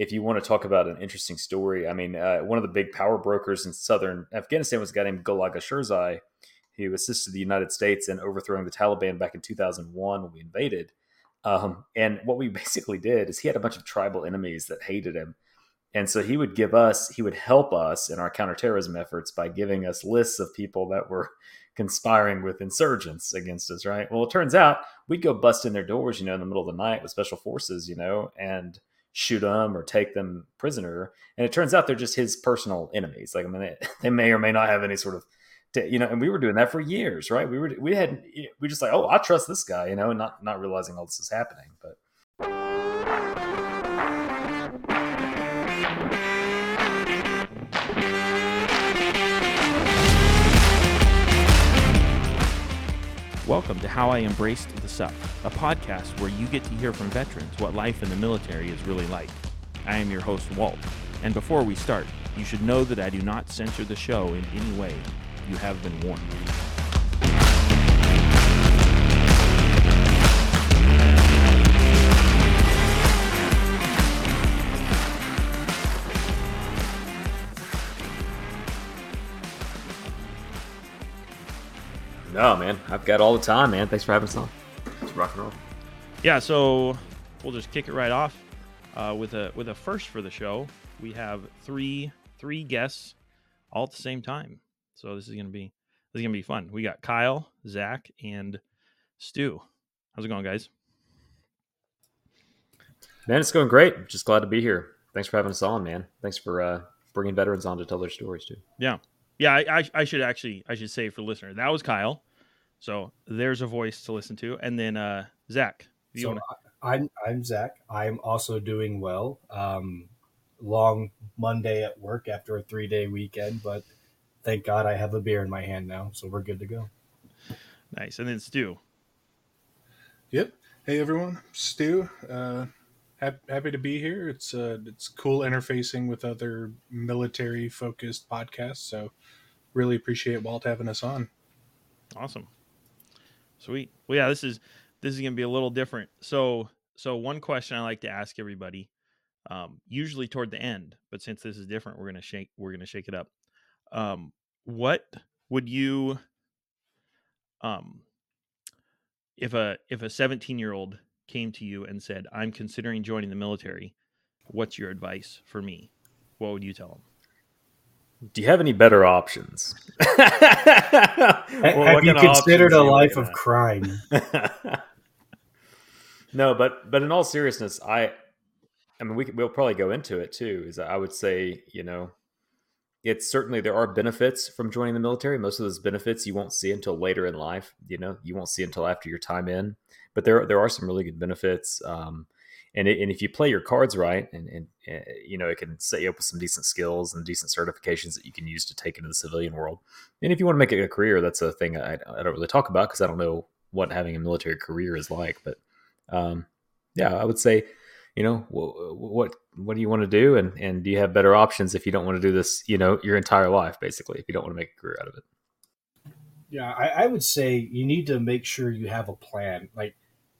if you want to talk about an interesting story, I mean, uh, one of the big power brokers in southern Afghanistan was a guy named Gul Agha Sherzai, who assisted the United States in overthrowing the Taliban back in 2001 when we invaded. Um, and what we basically did is he had a bunch of tribal enemies that hated him. And so he would give us, he would help us in our counterterrorism efforts by giving us lists of people that were conspiring with insurgents against us, right? Well, it turns out we'd go bust in their doors, you know, in the middle of the night with special forces, you know, and shoot them or take them prisoner. And it turns out they're just his personal enemies. Like, I mean, they, they may or may not have any sort of, you know, and we were doing that for years, right? We were, we had, we just like, oh, I trust this guy, you know, and not, not realizing all this is happening. But, Welcome to How I Embraced the Suck, a podcast where you get to hear from veterans what life in the military is really like. I am your host, Walt, and before we start, you should know that I do not censor the show in any way. You have been warned. No, man, I've got all the time, man. Thanks for having us on. It's rock and roll. Yeah, so we'll just kick it right off uh, with a with a first for the show. We have three three guests all at the same time, so this is gonna be this is gonna be fun. We got Kyle, Zach, and Stu. How's it going, guys? Man, it's going great. Just glad to be here. Thanks for having us on, man. Thanks for uh, bringing veterans on to tell their stories too. Yeah, yeah, I, I, I, should actually I should say for listener that was Kyle. So there's a voice to listen to, and then uh, Zach. So wanna... I'm I'm Zach. I'm also doing well. Um, long Monday at work after a three day weekend, but thank God I have a beer in my hand now, so we're good to go. Nice, and then Stu. Yep. Hey everyone, Stu. Uh, happy to be here. It's uh, it's cool interfacing with other military focused podcasts. So really appreciate Walt having us on. Awesome, sweet. Well, yeah, this is this is gonna be a little different. So so one question I like to ask everybody, um, usually toward the end, but since this is different, we're gonna shake we're gonna shake it up. Um, what would you um if a if a 17 year old came to you and said, I'm considering joining the military, what's your advice for me? What would you tell them? Do you have any better options? well, have you considered a life of crime? no, but but in all seriousness, I I mean we we'll probably go into it too. Is I would say you know it's certainly there are benefits from joining the military. Most of those benefits you won't see until later in life. You know, you won't see until after your time in. But there there are some really good benefits. Um, and, it, and if you play your cards right, and, and, and, you know it can set you up with some decent skills and decent certifications that you can use to take into the civilian world. And if you want to make it a career, that's a thing I, I don't really talk about because I don't know what having a military career is like. But um, yeah, I would say you know what what do you want to do and and do you have better options if you don't want to do this you know your entire life basically if you don't want to make a career out of it yeah I, I would say you need to make sure you have a plan like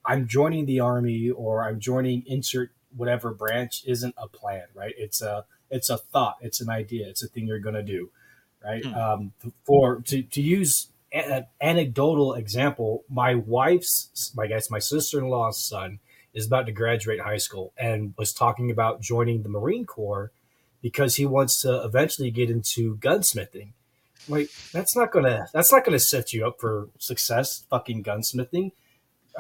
i'm joining the army or i'm joining insert whatever branch isn't a plan right it's a it's a thought it's an idea it's a thing you're to do right mm. um, for to, to use an anecdotal example my wife's my guess my sister-in-law's son is about to graduate high school and was talking about joining the Marine Corps because he wants to eventually get into gunsmithing. Like that's not gonna that's not gonna set you up for success. Fucking gunsmithing.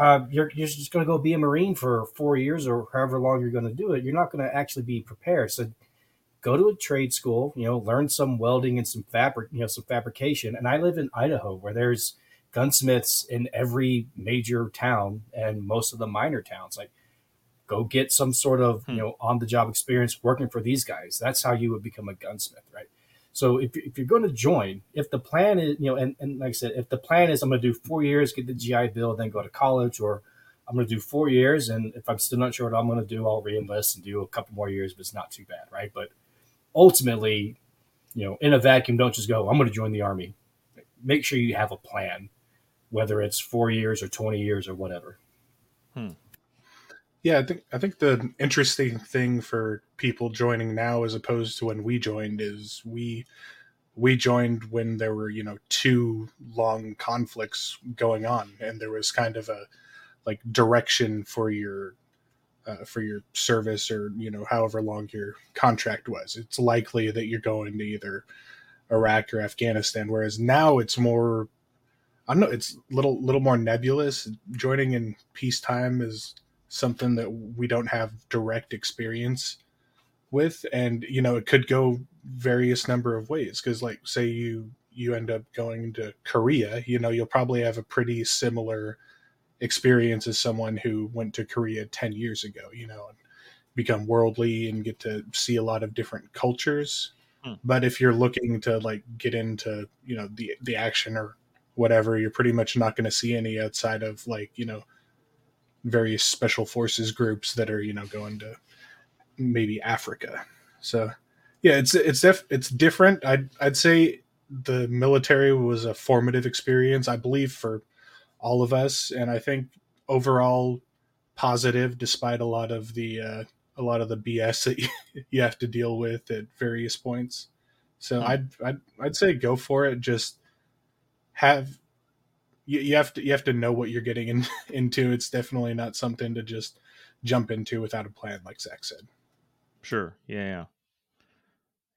Uh, you're you're just gonna go be a Marine for four years or however long you're gonna do it. You're not gonna actually be prepared. So go to a trade school. You know, learn some welding and some fabric. You know, some fabrication. And I live in Idaho where there's gunsmiths in every major town and most of the minor towns. Like, go get some sort of hmm. you know on the job experience working for these guys. That's how you would become a gunsmith, right? So if, if you're going to join, if the plan is, you know, and, and like I said, if the plan is I'm going to do four years, get the GI Bill, then go to college, or I'm going to do four years, and if I'm still not sure what I'm going to do, I'll reenlist and do a couple more years, but it's not too bad, right? But ultimately, you know, in a vacuum, don't just go, I'm going to join the army. Make sure you have a plan whether it's four years or 20 years or whatever. Hmm. Yeah, I think I think the interesting thing for people joining now, as opposed to when we joined, is we we joined when there were you know two long conflicts going on, and there was kind of a like direction for your uh, for your service or you know however long your contract was. It's likely that you're going to either Iraq or Afghanistan, whereas now it's more I don't know, it's little little more nebulous. Joining in peacetime is something that we don't have direct experience with and you know it could go various number of ways because like say you you end up going to korea you know you'll probably have a pretty similar experience as someone who went to korea 10 years ago you know and become worldly and get to see a lot of different cultures hmm. but if you're looking to like get into you know the the action or whatever you're pretty much not going to see any outside of like you know various special forces groups that are you know going to maybe Africa. So yeah, it's it's def- it's different. I'd I'd say the military was a formative experience, I believe, for all of us, and I think overall positive, despite a lot of the uh, a lot of the BS that you have to deal with at various points. So mm-hmm. I'd, I'd I'd say go for it. Just have you, you have to you have to know what you're getting in, into. It's definitely not something to just jump into without a plan, like Zach said. Sure. Yeah. Yeah.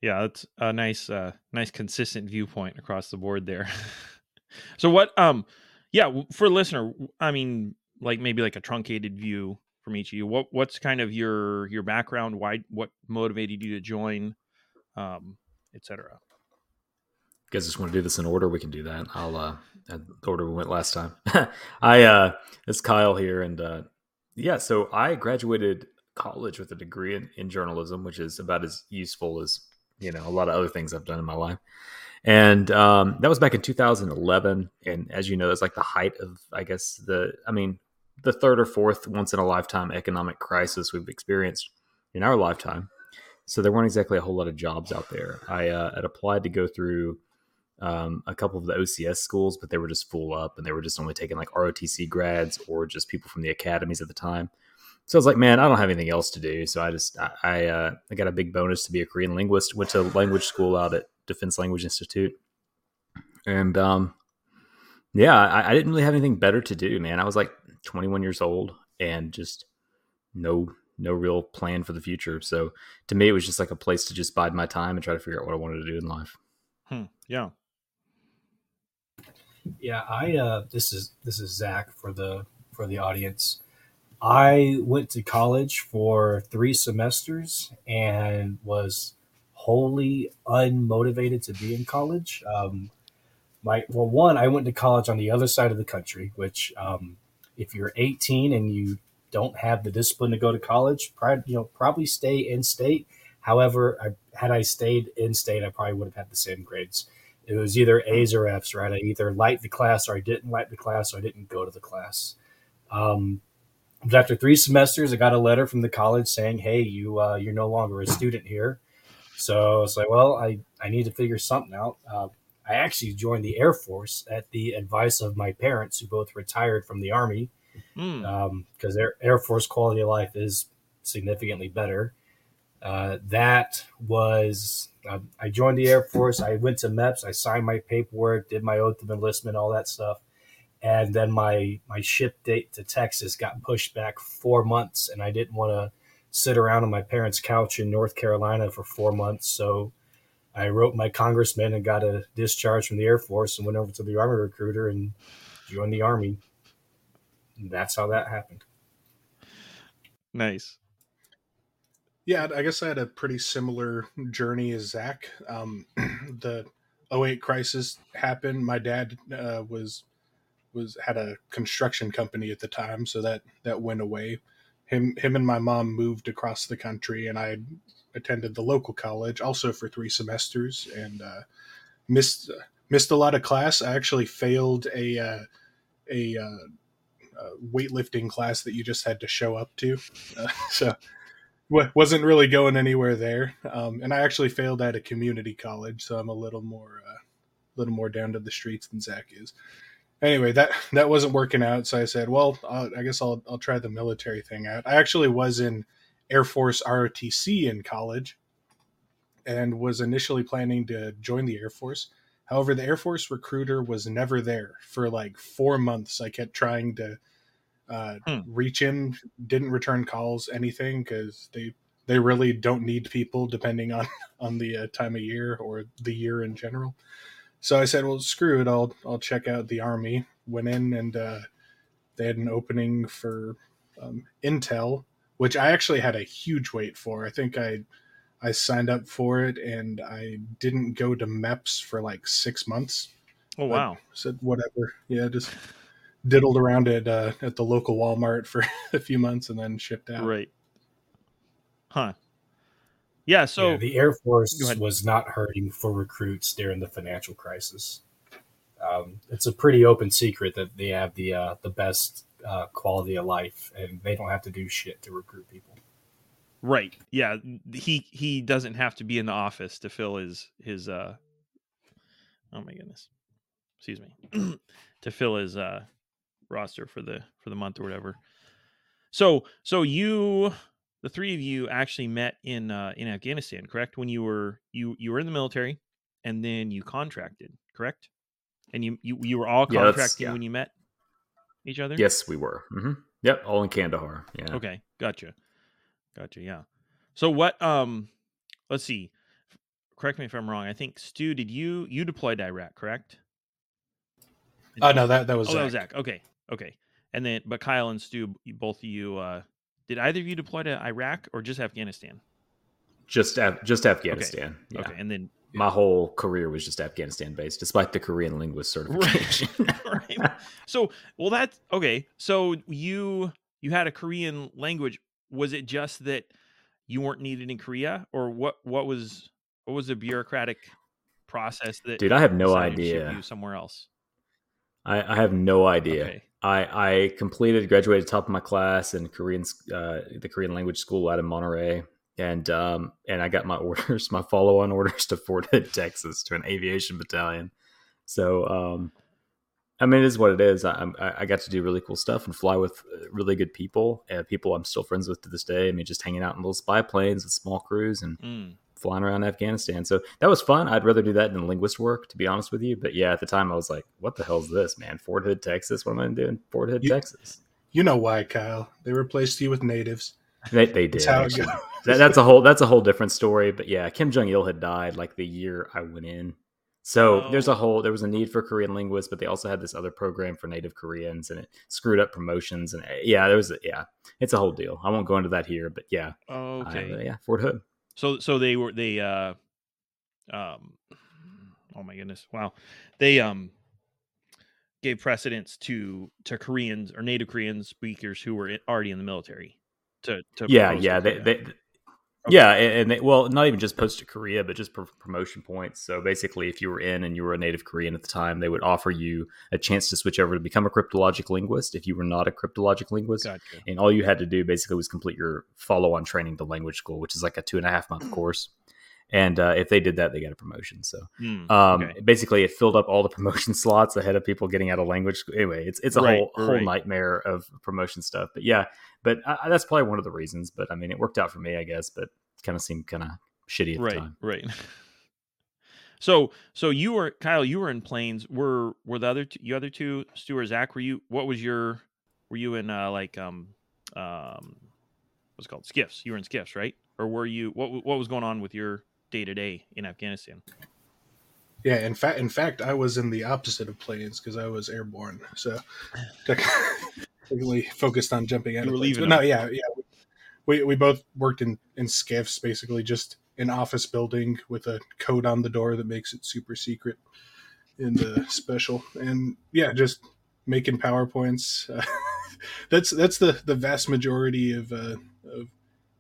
Yeah. That's a nice, uh, nice consistent viewpoint across the board there. so what? Um. Yeah. For listener, I mean, like maybe like a truncated view from each of you. What What's kind of your your background? Why? What motivated you to join? Um, etc guys just want to do this in order, we can do that. I'll uh the order we went last time. I uh it's Kyle here and uh yeah, so I graduated college with a degree in, in journalism, which is about as useful as, you know, a lot of other things I've done in my life. And um, that was back in 2011. And as you know, it's like the height of, I guess, the, I mean, the third or fourth once in a lifetime economic crisis we've experienced in our lifetime. So there weren't exactly a whole lot of jobs out there. I uh, had applied to go through um, a couple of the OCS schools, but they were just full up and they were just only taking like ROTC grads or just people from the academies at the time. So I was like, man, I don't have anything else to do. So I just, I, I, uh, I got a big bonus to be a Korean linguist, went to language school out at Defense Language Institute. And, um, yeah, I, I didn't really have anything better to do, man. I was like 21 years old and just no, no real plan for the future. So to me, it was just like a place to just bide my time and try to figure out what I wanted to do in life. Hmm. Yeah. Yeah, I uh, this is this is Zach for the for the audience. I went to college for three semesters and was wholly unmotivated to be in college. Um, my well, one, I went to college on the other side of the country, which um, if you're 18 and you don't have the discipline to go to college, probably, you know, probably stay in state. However, I, had I stayed in state, I probably would have had the same grades it was either A's or F's, right? I either liked the class or I didn't like the class or I didn't go to the class. Um, but after three semesters, I got a letter from the college saying, "Hey, you uh, you're no longer a student here." So I was like, "Well, I I need to figure something out." Uh, I actually joined the Air Force at the advice of my parents, who both retired from the Army, because mm. um, Air, Air Force quality of life is significantly better. Uh, that was I, I, joined the Air Force. I went to MEPS. I signed my paperwork, did my oath of enlistment, all that stuff, and then my my ship date to Texas got pushed back four months, and I didn't want to sit around on my parents' couch in North Carolina for four months. So I wrote my congressman and got a discharge from the Air Force and went over to the Army recruiter and joined the Army. And that's how that happened. Nice. Yeah, I guess I had a pretty similar journey as Zach. Um, the 08 crisis happened. My dad uh, was was had a construction company at the time, so that that went away. Him him and my mom moved across the country, and I attended the local college also for three semesters and uh, missed missed a lot of class. I actually failed a uh, a uh, weightlifting class that you just had to show up to. Uh, wasn't really going anywhere there. Um, and I actually failed at a community college, so I'm a little more, a uh, little more down to the streets than Zach is. anyway, that that wasn't working out. So I said, well, i I guess I'll I'll try the military thing out. I actually was in Air Force ROTC in college, and was initially planning to join the Air Force. However, the Air Force recruiter was never there for like four months. I kept trying to uh, hmm. reach him, didn't return calls, anything, because they they really don't need people depending on on the uh, time of year or the year in general. So I said, well, screw it. I'll I'll check out the army. Went in and uh, they had an opening for um, Intel, which I actually had a huge wait for. I think I I signed up for it and I didn't go to MEPS for like six months. Oh wow! said whatever. Yeah, just diddled around at uh, at the local Walmart for a few months and then shipped out. Right. Huh. Yeah. So yeah, the Air Force was not hurting for recruits during the financial crisis. Um, it's a pretty open secret that they have the uh, the best uh, quality of life, and they don't have to do shit to recruit people. Right. Yeah. He he doesn't have to be in the office to fill his his uh. Oh my goodness. Excuse me. to fill his uh roster for the for the month or whatever. So so you the three of you actually met in uh, in Afghanistan, correct? When you were you you were in the military, and then you contracted, correct? And you you, you were all contracting yeah, yeah. when you met each other. Yes, we were. Mm-hmm. Yep, all in Kandahar. Yeah. Okay, gotcha, gotcha. Yeah. So what? Um, let's see. Correct me if I'm wrong. I think Stu, did you you deployed to Iraq, correct? Oh uh, no, that that was oh, Zach. that was Zach. Okay, okay. And then, but Kyle and Stu, both of you uh, did either of you deploy to Iraq or just Afghanistan? Just just Afghanistan. Okay. Yeah. okay. And then my whole career was just Afghanistan based, despite the Korean linguist certification. Right. right. So, well, that's okay. So you you had a Korean language. Was it just that you weren't needed in Korea, or what? What was what was the bureaucratic process that? Dude, I have no idea. You somewhere else. I, I have no idea. Okay. I, I completed, graduated top of my class in Korean, uh, the Korean language school out in Monterey, and um, and I got my orders, my follow-on orders to Fort Hood, Texas, to an aviation battalion. So, um, I mean, it is what it is. I, I got to do really cool stuff and fly with uh, really good people, people I'm still friends with to this day. I mean, just hanging out in little spy planes with small crews and mm flying around Afghanistan. So that was fun. I'd rather do that than linguist work, to be honest with you. But yeah, at the time I was like, what the hell is this, man? Fort Hood, Texas? What am I doing? Fort Hood, you, Texas. You know why, Kyle. They replaced you with natives. They, they did. That's, that, that's a whole that's a whole different story. But yeah, Kim Jong Il had died like the year I went in. So oh. there's a whole there was a need for Korean linguists, but they also had this other program for native Koreans, and it screwed up promotions. And yeah, there was a, yeah, it's a whole deal. I won't go into that here, but yeah, okay, uh, yeah, Fort Hood. So so they were they uh um oh my goodness wow. They um gave precedence to to koreans or native korean speakers who were already in the military to, to yeah yeah they, they Okay. Yeah, and they, well, not even just post to Korea, but just promotion points. So basically, if you were in and you were a native Korean at the time, they would offer you a chance to switch over to become a cryptologic linguist. If you were not a cryptologic linguist, gotcha. and all you had to do basically was complete your follow-on training to language school, which is like a two and a half month course. And uh, if they did that, they got a promotion. So mm, um, okay. basically, it filled up all the promotion slots ahead of people getting out of language. Anyway, it's it's a right, whole right. whole nightmare of promotion stuff. But yeah, but I, that's probably one of the reasons. But I mean, it worked out for me, I guess. But kind of seemed kind of shitty at right, the time. Right. So, so you were Kyle. You were in planes. Were were the other two, you other two, Stuart, Zach? Were you? What was your? Were you in uh, like um um what's called SCIFs? You were in SCIFs, right? Or were you? What what was going on with your day to day in Afghanistan? Yeah, in fact, in fact, I was in the opposite of planes because I was airborne. So, technically focused on jumping out. You of planes. But no, yeah, yeah, we, we both worked in in SCIFs, basically just an office building with a code on the door that makes it super secret and the special. And yeah, just making powerpoints. Uh, that's that's the the vast majority of uh, of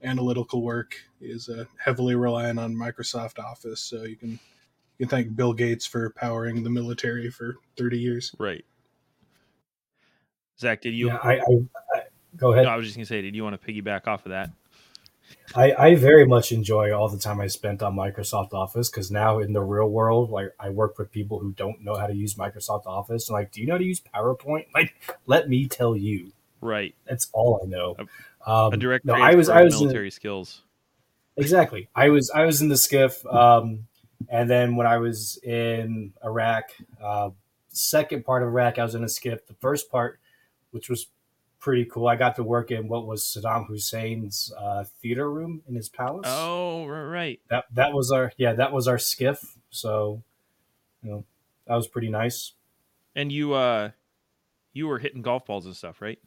analytical work is uh, heavily reliant on Microsoft Office. So you can you can thank Bill Gates for powering the military for thirty years. Right. Zach, did you? Yeah, I, I, Go ahead. No, I was just gonna say, did you want to piggyback off of that? I, I very much enjoy all the time I spent on Microsoft Office because now in the real world, like I work with people who don't know how to use Microsoft Office. And like, do you know how to use PowerPoint? Like, let me tell you. Right. That's all I know. Um, a direct. No, I was. I was military in, skills. Exactly. I was. I was in the SCIF, um, and then when I was in Iraq, uh, second part of Iraq, I was in a SCIF. The first part, which was pretty cool. I got to work in what was Saddam Hussein's uh, theater room in his palace. Oh, right. That that was our yeah that was our SCIF. So, you know, that was pretty nice. And you uh, you were hitting golf balls and stuff, right?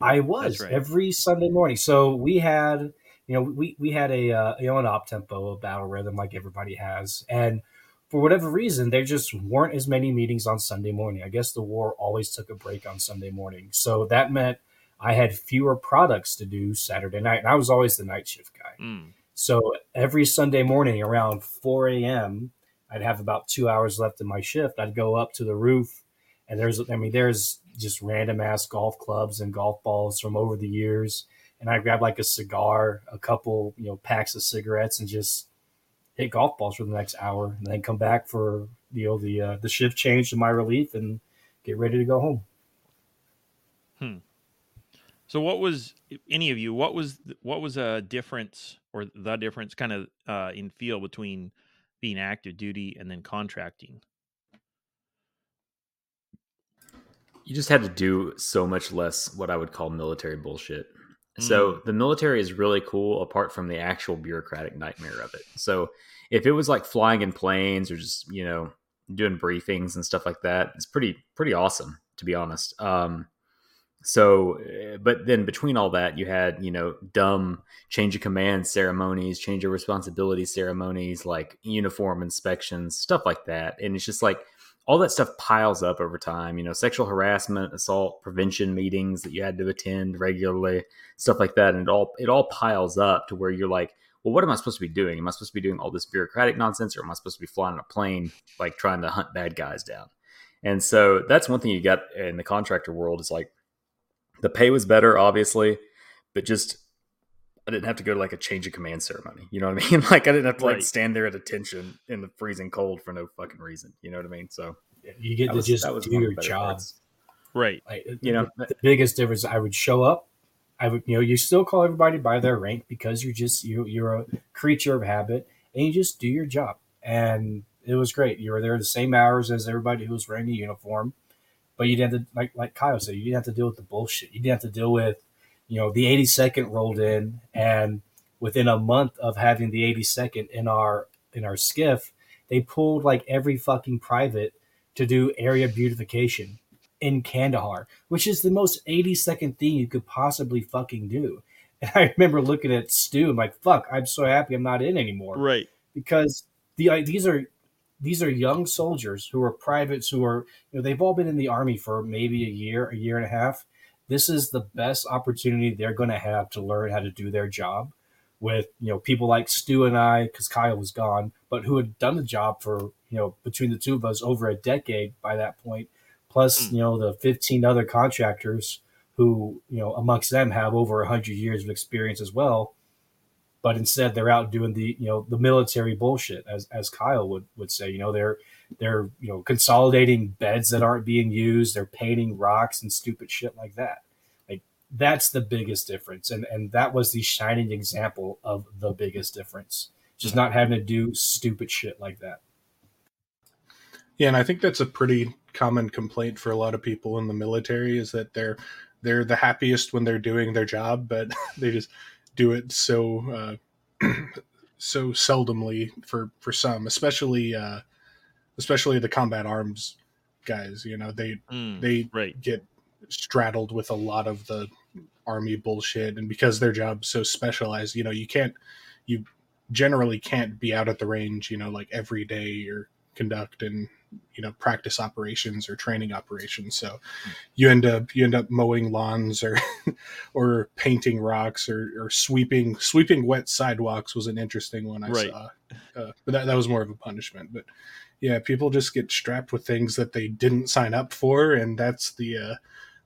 I was right. every Sunday morning. So we had you know we we had a uh, you know an op tempo, a battle rhythm like everybody has, and for whatever reason, there just weren't as many meetings on Sunday morning. I guess the war always took a break on Sunday morning. So that meant I had fewer products to do Saturday night. And I was always the night shift guy. Mm. So every Sunday morning around 4 a.m., I'd have about two hours left in my shift. I'd go up to the roof, and there's, I mean, there's just random ass golf clubs and golf balls from over the years. And I grab like a cigar, a couple, you know, packs of cigarettes, and just hit golf balls for the next hour, and then come back for you know the uh, the shift change to my relief and get ready to go home. Hmm. So, what was any of you? What was what was a difference or the difference, kind of uh, in feel between being active duty and then contracting? You just had to do so much less what I would call military bullshit. So mm. the military is really cool apart from the actual bureaucratic nightmare of it. So if it was like flying in planes or just, you know, doing briefings and stuff like that, it's pretty pretty awesome to be honest. Um so eh, but then between all that you had, you know, dumb change of command ceremonies, change of responsibility ceremonies, like uniform inspections, stuff like that. And it's just like all that stuff piles up over time. You know, sexual harassment, assault prevention meetings that you had to attend regularly, stuff like that, and it all it all piles up to where you're like, well, what am I supposed to be doing? Am I supposed to be doing all this bureaucratic nonsense, or am I supposed to be flying on a plane, like trying to hunt bad guys down? And so that's one thing you got in the contractor world is like the pay was better, obviously, but just I didn't have to go to like a change of command ceremony. You know what I mean? Like I didn't have to like stand there at attention in the freezing cold for no fucking reason. You know what I mean? So you get to was, just do your job. Parts. Right. Like, you know, the, the biggest difference I would show up. I would, you know, you still call everybody by their rank because you're just you you're a creature of habit and you just do your job. And it was great. You were there the same hours as everybody who was wearing a uniform, but you didn't have to like like Kyle said, you didn't have to deal with the bullshit. You didn't have to deal with you know, the 82nd rolled in, and within a month of having the 82nd in our in our SCIF, they pulled like every fucking private to do area beautification in Kandahar, which is the most 82nd thing you could possibly fucking do. And I remember looking at Stu and like, fuck, I'm so happy I'm not in anymore. Right. Because the these are these are young soldiers who are privates who are you know they've all been in the army for maybe a year, a year and a half, this is the best opportunity they're going to have to learn how to do their job with you know people like Stu and I because Kyle was gone, but who had done the job for you know between the two of us over a decade by that point, plus mm. you know the 15 other contractors who you know amongst them have over 100 years of experience as well but instead they're out doing the you know the military bullshit as as Kyle would would say you know they're they're you know consolidating beds that aren't being used they're painting rocks and stupid shit like that. Like that's the biggest difference and and that was the shining example of the biggest difference. Just not having to do stupid shit like that. Yeah and i think that's a pretty common complaint for a lot of people in the military is that they're they're the happiest when they're doing their job but they just do it so uh so seldomly for for some especially uh especially the combat arms guys. You know, they mm, they right. get straddled with a lot of the army bullshit, and because their job's so specialized, you know, you can't you generally can't be out at the range, you know, like every day or conduct and you know practice operations or training operations so you end up you end up mowing lawns or or painting rocks or, or sweeping sweeping wet sidewalks was an interesting one i right. saw uh, but that, that was more of a punishment but yeah, people just get strapped with things that they didn't sign up for, and that's the uh,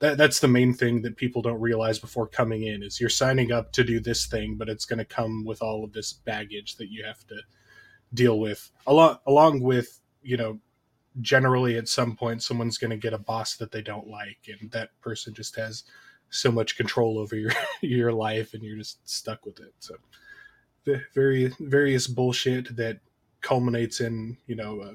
that, that's the main thing that people don't realize before coming in is you're signing up to do this thing, but it's going to come with all of this baggage that you have to deal with. Along along with you know generally at some point someone's going to get a boss that they don't like and that person just has so much control over your your life and you're just stuck with it. So the very various bullshit that culminates in you know uh,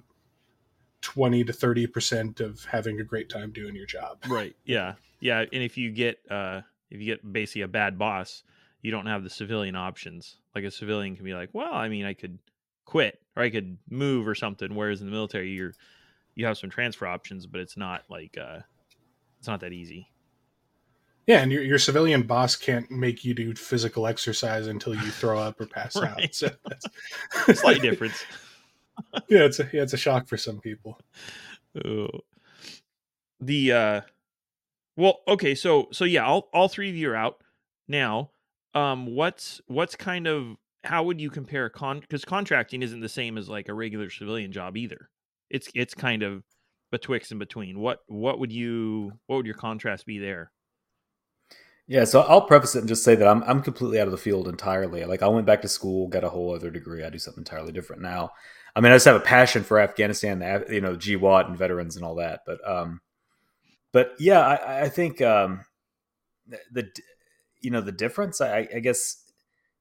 20 to 30 percent of having a great time doing your job. Right. Yeah. Yeah. And if you get uh if you get basically a bad boss you don't have the civilian options. Like a civilian can be like well i mean i could quit or i could move or something. Whereas in the military you're you have some transfer options but it's not like uh it's not that easy yeah, and your, your civilian boss can't make you do physical exercise until you throw up or pass Right. out. So that's a slight difference yeah, it's a yeah, it's a shock for some people. Oh. the uh well okay so so yeah all all three of you are out now um what's what's kind of how would you compare con because contracting isn't the same as like a regular civilian job either it's it's kind of betwixt and between what what would you what would your contrast be there Yeah, so I'll preface it and just say that I'm I'm completely out of the field entirely. Like I went back to school, got a whole other degree. I do something entirely different now. I mean, I just have a passion for Afghanistan, you know, GWOT and veterans and all that. But um, but yeah, I, I think um, the, you know the difference. I, I guess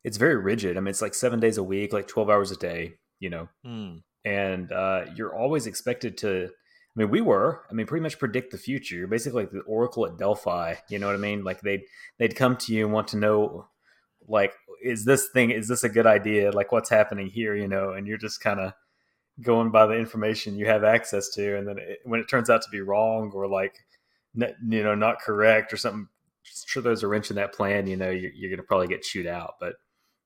it's very rigid. I mean, it's like seven days a week, like twelve hours a day. You know, Hmm. and uh, you're always expected to. I mean, we were. I mean, pretty much predict the future. You're basically like the oracle at Delphi. You know what I mean? Like they'd they'd come to you and want to know, like, is this thing is this a good idea? Like, what's happening here? You know, and you're just kind of going by the information you have access to, and then it, when it turns out to be wrong or like, n- you know, not correct or something, sure there's a wrench in that plan. You know, you're, you're going to probably get chewed out, but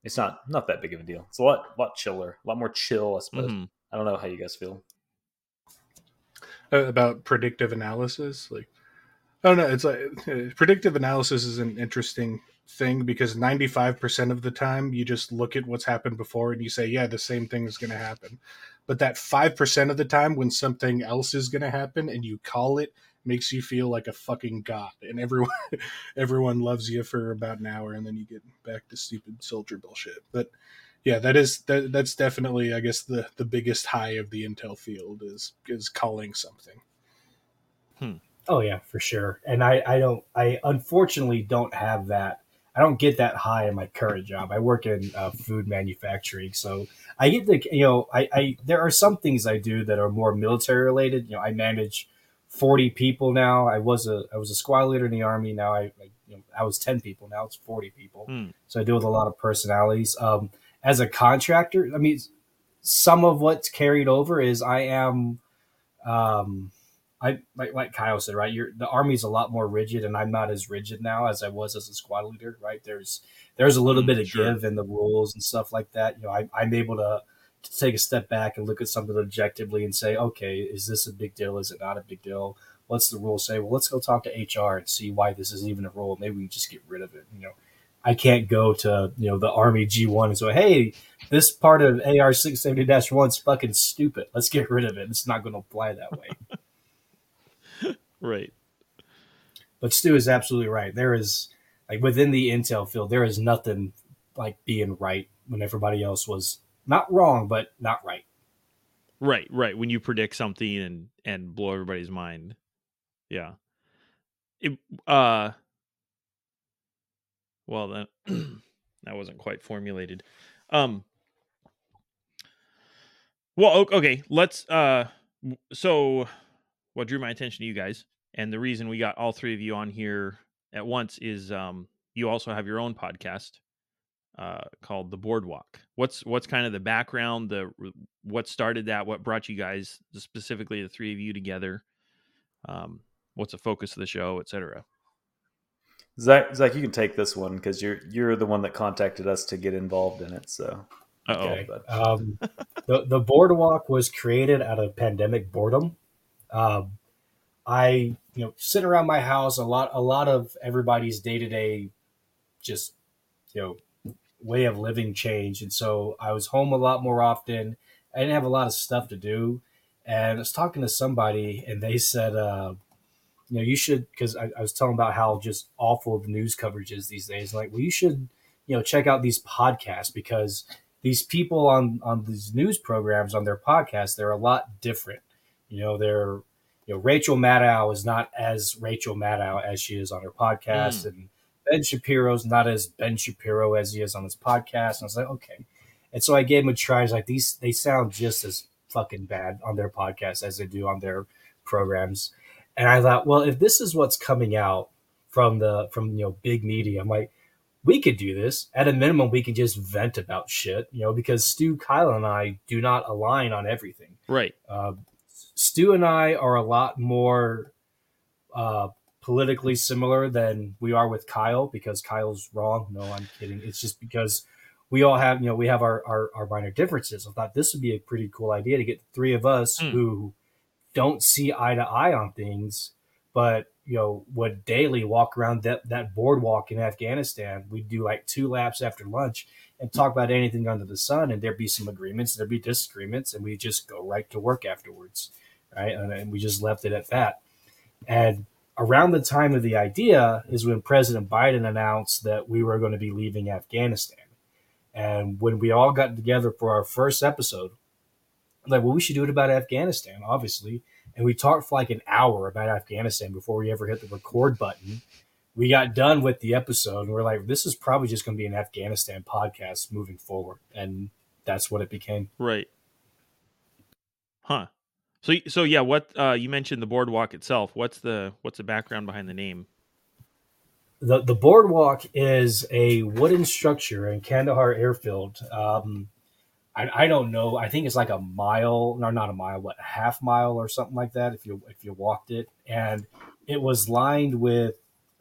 it's not not that big of a deal. It's a lot lot chiller, a lot more chill, I suppose. Mhm. I don't know how you guys feel. Uh, about predictive analysis, like oh no, it's like uh, predictive analysis is an interesting thing because 95% of the time you just look at what's happened before and you say yeah the same thing is going to happen. But that 5% of the time when something else is going to happen and you call it makes you feel like a fucking god and everyone everyone loves you for about an hour and then you get back to stupid soldier bullshit. But yeah that is that, that's definitely i guess the the biggest high of the intel field is is calling something Oh yeah, for sure. And I, I don't, I unfortunately don't have that. I don't get that high in my current job. I work in uh, food manufacturing, so I get the, you know, I, I there are some things I do that are more military related. You know, I manage forty people now. I was a, I was a squad leader in the army. Now I, I you know, I was ten people. Now it's forty people. Hmm. So I deal with a lot of personalities. Um, as a contractor, I mean, some of what's carried over is I am. Um, I like like Kyle said, right? You're, the army's a lot more rigid, and I'm not as rigid now as I was as a squad leader, right? There's there's a little Mm, bit of sure. give in the rules and stuff like that. You know, I, I'm able to, to take a step back and look at something objectively and say, okay, is this a big deal? Is it not a big deal? What's the rule say? Well, let's go talk to HR and see why this is even a rule. Maybe we just get rid of it. You know, I can't go to you know the Army G1 and say, hey, this part of AR 670 dash one is fucking stupid. Let's get rid of it. It's not going to apply that way. right But Stu is absolutely right. There is like within the intel field, there is nothing like being right when everybody else was not wrong, but not right. right right when you predict something and and blow everybody's mind yeah it uh well that that wasn't quite formulated. Um well okay let's uh so what drew my attention to you guys and the reason we got all three of you on here at once is um you also have your own podcast uh called the boardwalk. What's what's kind of the background the what started that what brought you guys specifically the three of you together? Um what's the focus of the show etc Zach, Zach, you can take this one because you're you're the one that contacted us to get involved in it. So uh-oh Okay. Um, the the boardwalk was created out of pandemic boredom. Um, I you know sit around my house a lot. A lot of everybody's day to day, just you know, way of living changed, and so I was home a lot more often. I didn't have a lot of stuff to do, and I was talking to somebody, and they said, uh, you know, you should because I, I was telling about how just awful the news coverage is these days. Like, well, you should you know check out these podcasts because these people on on these news programs on their podcasts they're a lot different. You know, they're you know Rachel Maddow is not as Rachel Maddow as she is on her podcast, mm. and Ben Shapiro's not as Ben Shapiro as he is on his podcast. And I was like, okay. And so I gave him a try. I was like, these they sound just as fucking bad on their podcast as they do on their programs. And I thought, well, if this is what's coming out from the from you know big media, I'm like, we could do this. At a minimum, we could just vent about shit, you know, because Stu, Kyle, and I do not align on everything. Right. Uh, Stu and I are a lot more uh, politically similar than we are with Kyle because Kyle's wrong. No, I'm kidding. It's just because we all have, you know, we have our, our, our minor differences. I thought this would be a pretty cool idea to get three of us mm. who don't see eye to eye on things, but you know, would daily walk around that, that boardwalk in Afghanistan. We'd do like two laps after lunch and talk about anything under the sun, and there'd be some agreements, there'd be disagreements, and we just go right to work afterwards right? And, and we just left it at that. And around the time of the idea is when President Biden announced that we were going to be leaving Afghanistan. And when we all got together for our first episode, I'm like, well, we should do it about Afghanistan, obviously. And we talked for like an hour about Afghanistan before we ever hit the record button. We got done with the episode and we're like, this is probably just going to be an Afghanistan podcast moving forward. And that's what it became. Right. Huh. So so yeah, what uh, you mentioned the boardwalk itself. What's the what's the background behind the name? The the boardwalk is a wooden structure in Kandahar Airfield. Um, I, I don't know. I think it's like a mile, no, not a mile, what a half mile or something like that. If you if you walked it, and it was lined with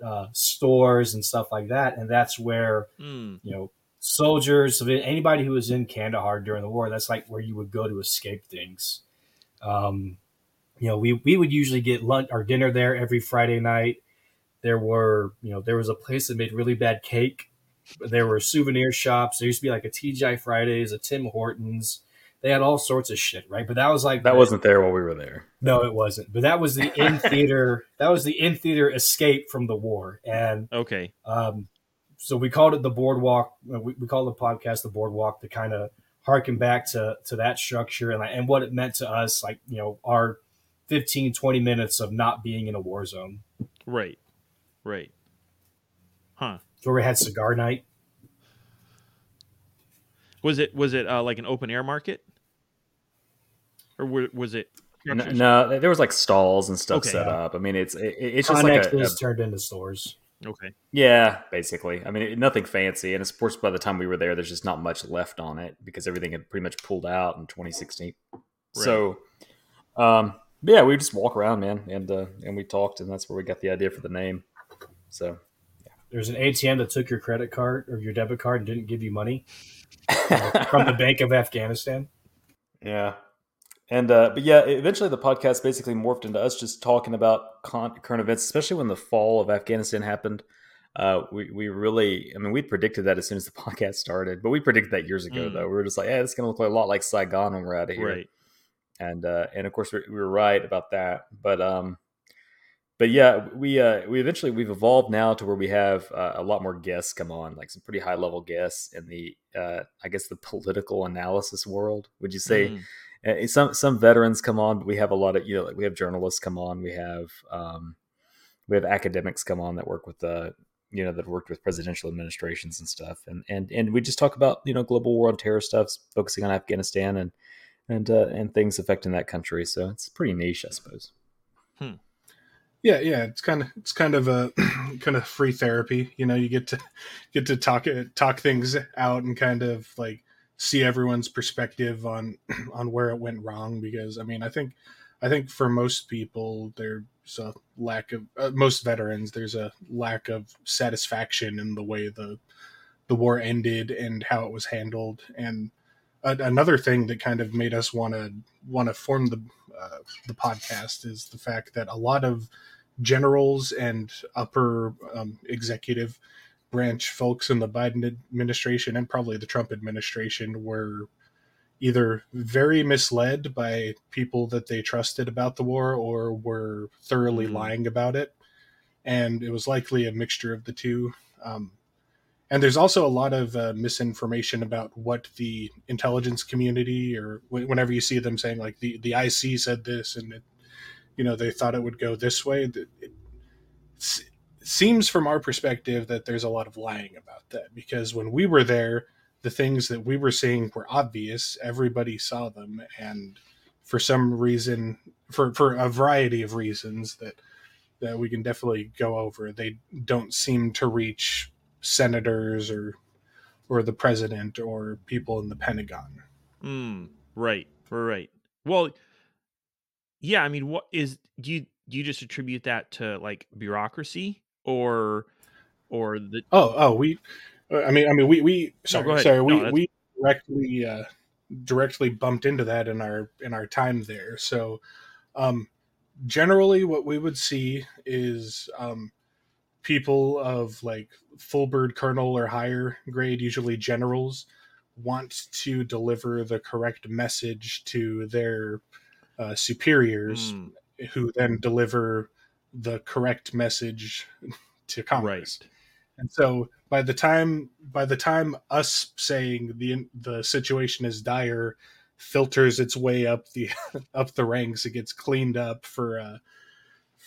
uh, stores and stuff like that, and that's where mm. you know soldiers, anybody who was in Kandahar during the war, that's like where you would go to escape things. Um, you know, we, we would usually get lunch or dinner there every Friday night. There were, you know, there was a place that made really bad cake. There were souvenir shops. There used to be like a TGI Fridays, a Tim Hortons. They had all sorts of shit, right? But that was like that the, wasn't there while we were there. No, it wasn't. But that was the in theater. that was the in theater escape from the war. And okay, um, so we called it the boardwalk. We, we called the podcast the boardwalk to kind of harken back to to that structure and and what it meant to us like you know our 15 20 minutes of not being in a war zone right right huh where we had cigar night was it was it uh, like an open air market or was it no, no, there was like stalls and stuff okay, set yeah. up i mean it's it, it's just like a, a, turned into stores Okay. Yeah, basically. I mean, nothing fancy, and of course, by the time we were there, there's just not much left on it because everything had pretty much pulled out in 2016. Right. So, um, yeah, we just walk around, man, and uh, and we talked, and that's where we got the idea for the name. So, yeah. There's an ATM that took your credit card or your debit card and didn't give you money from the Bank of Afghanistan. Yeah, and uh, but yeah, eventually the podcast basically morphed into us just talking about con- current events, especially when the fall of Afghanistan happened. Uh, we we really, I mean, we predicted that as soon as the podcast started, but we predicted that years ago. Mm. Though we were just like, "Yeah, it's going to look like a lot like Saigon when we're out of here." Right. And uh, and of course we, we were right about that, but um, but yeah, we uh, we eventually we've evolved now to where we have uh, a lot more guests come on, like some pretty high level guests in the uh, I guess the political analysis world. Would you say? Mm some some veterans come on, but we have a lot of you know like we have journalists come on, we have um, we have academics come on that work with the you know that worked with presidential administrations and stuff, and and and we just talk about you know global war on terror stuff, focusing on Afghanistan and and uh, and things affecting that country. So it's pretty niche, I suppose. Hmm. Yeah, yeah, it's kind of it's kind of a kind of free therapy. You know, you get to get to talk talk things out and kind of like see everyone's perspective on on where it went wrong because I mean I think I think for most people there's a lack of uh, most veterans there's a lack of satisfaction in the way the the war ended and how it was handled and a, another thing that kind of made us want to want to form the uh, the podcast is the fact that a lot of generals and upper um, executive branch folks in the Biden administration and probably the Trump administration were either very misled by people that they trusted about the war or were thoroughly Mm. lying about it. And it was likely a mixture of the two. Um, and there's also a lot of uh, misinformation about what the intelligence community or wh- whenever you see them saying like the, the IC said this and it, you know they thought it would go this way. It, it seems from our perspective that there's a lot of lying about that because when we were there, the things that we were seeing were obvious. Everybody saw them, and for some reason, for for a variety of reasons that that we can definitely go over, they don't seem to reach senators or or the president or people in the Pentagon. Mm, right, right. Well, yeah. I mean, what is do you do you just attribute that to like bureaucracy or or the Oh, oh, we. I mean, I mean, we we sorry, ahead. sorry, No, we we directly uh, directly bumped into that in our in our time there. So, um, generally, what we would see is um, people of like full bird colonel or higher grade, usually generals, want to deliver the correct message to their uh, superiors, Mm, who then deliver the correct message to Congress. right? And so by the time by the time us saying the the situation is dire filters its way up the up the ranks, it gets cleaned up for uh,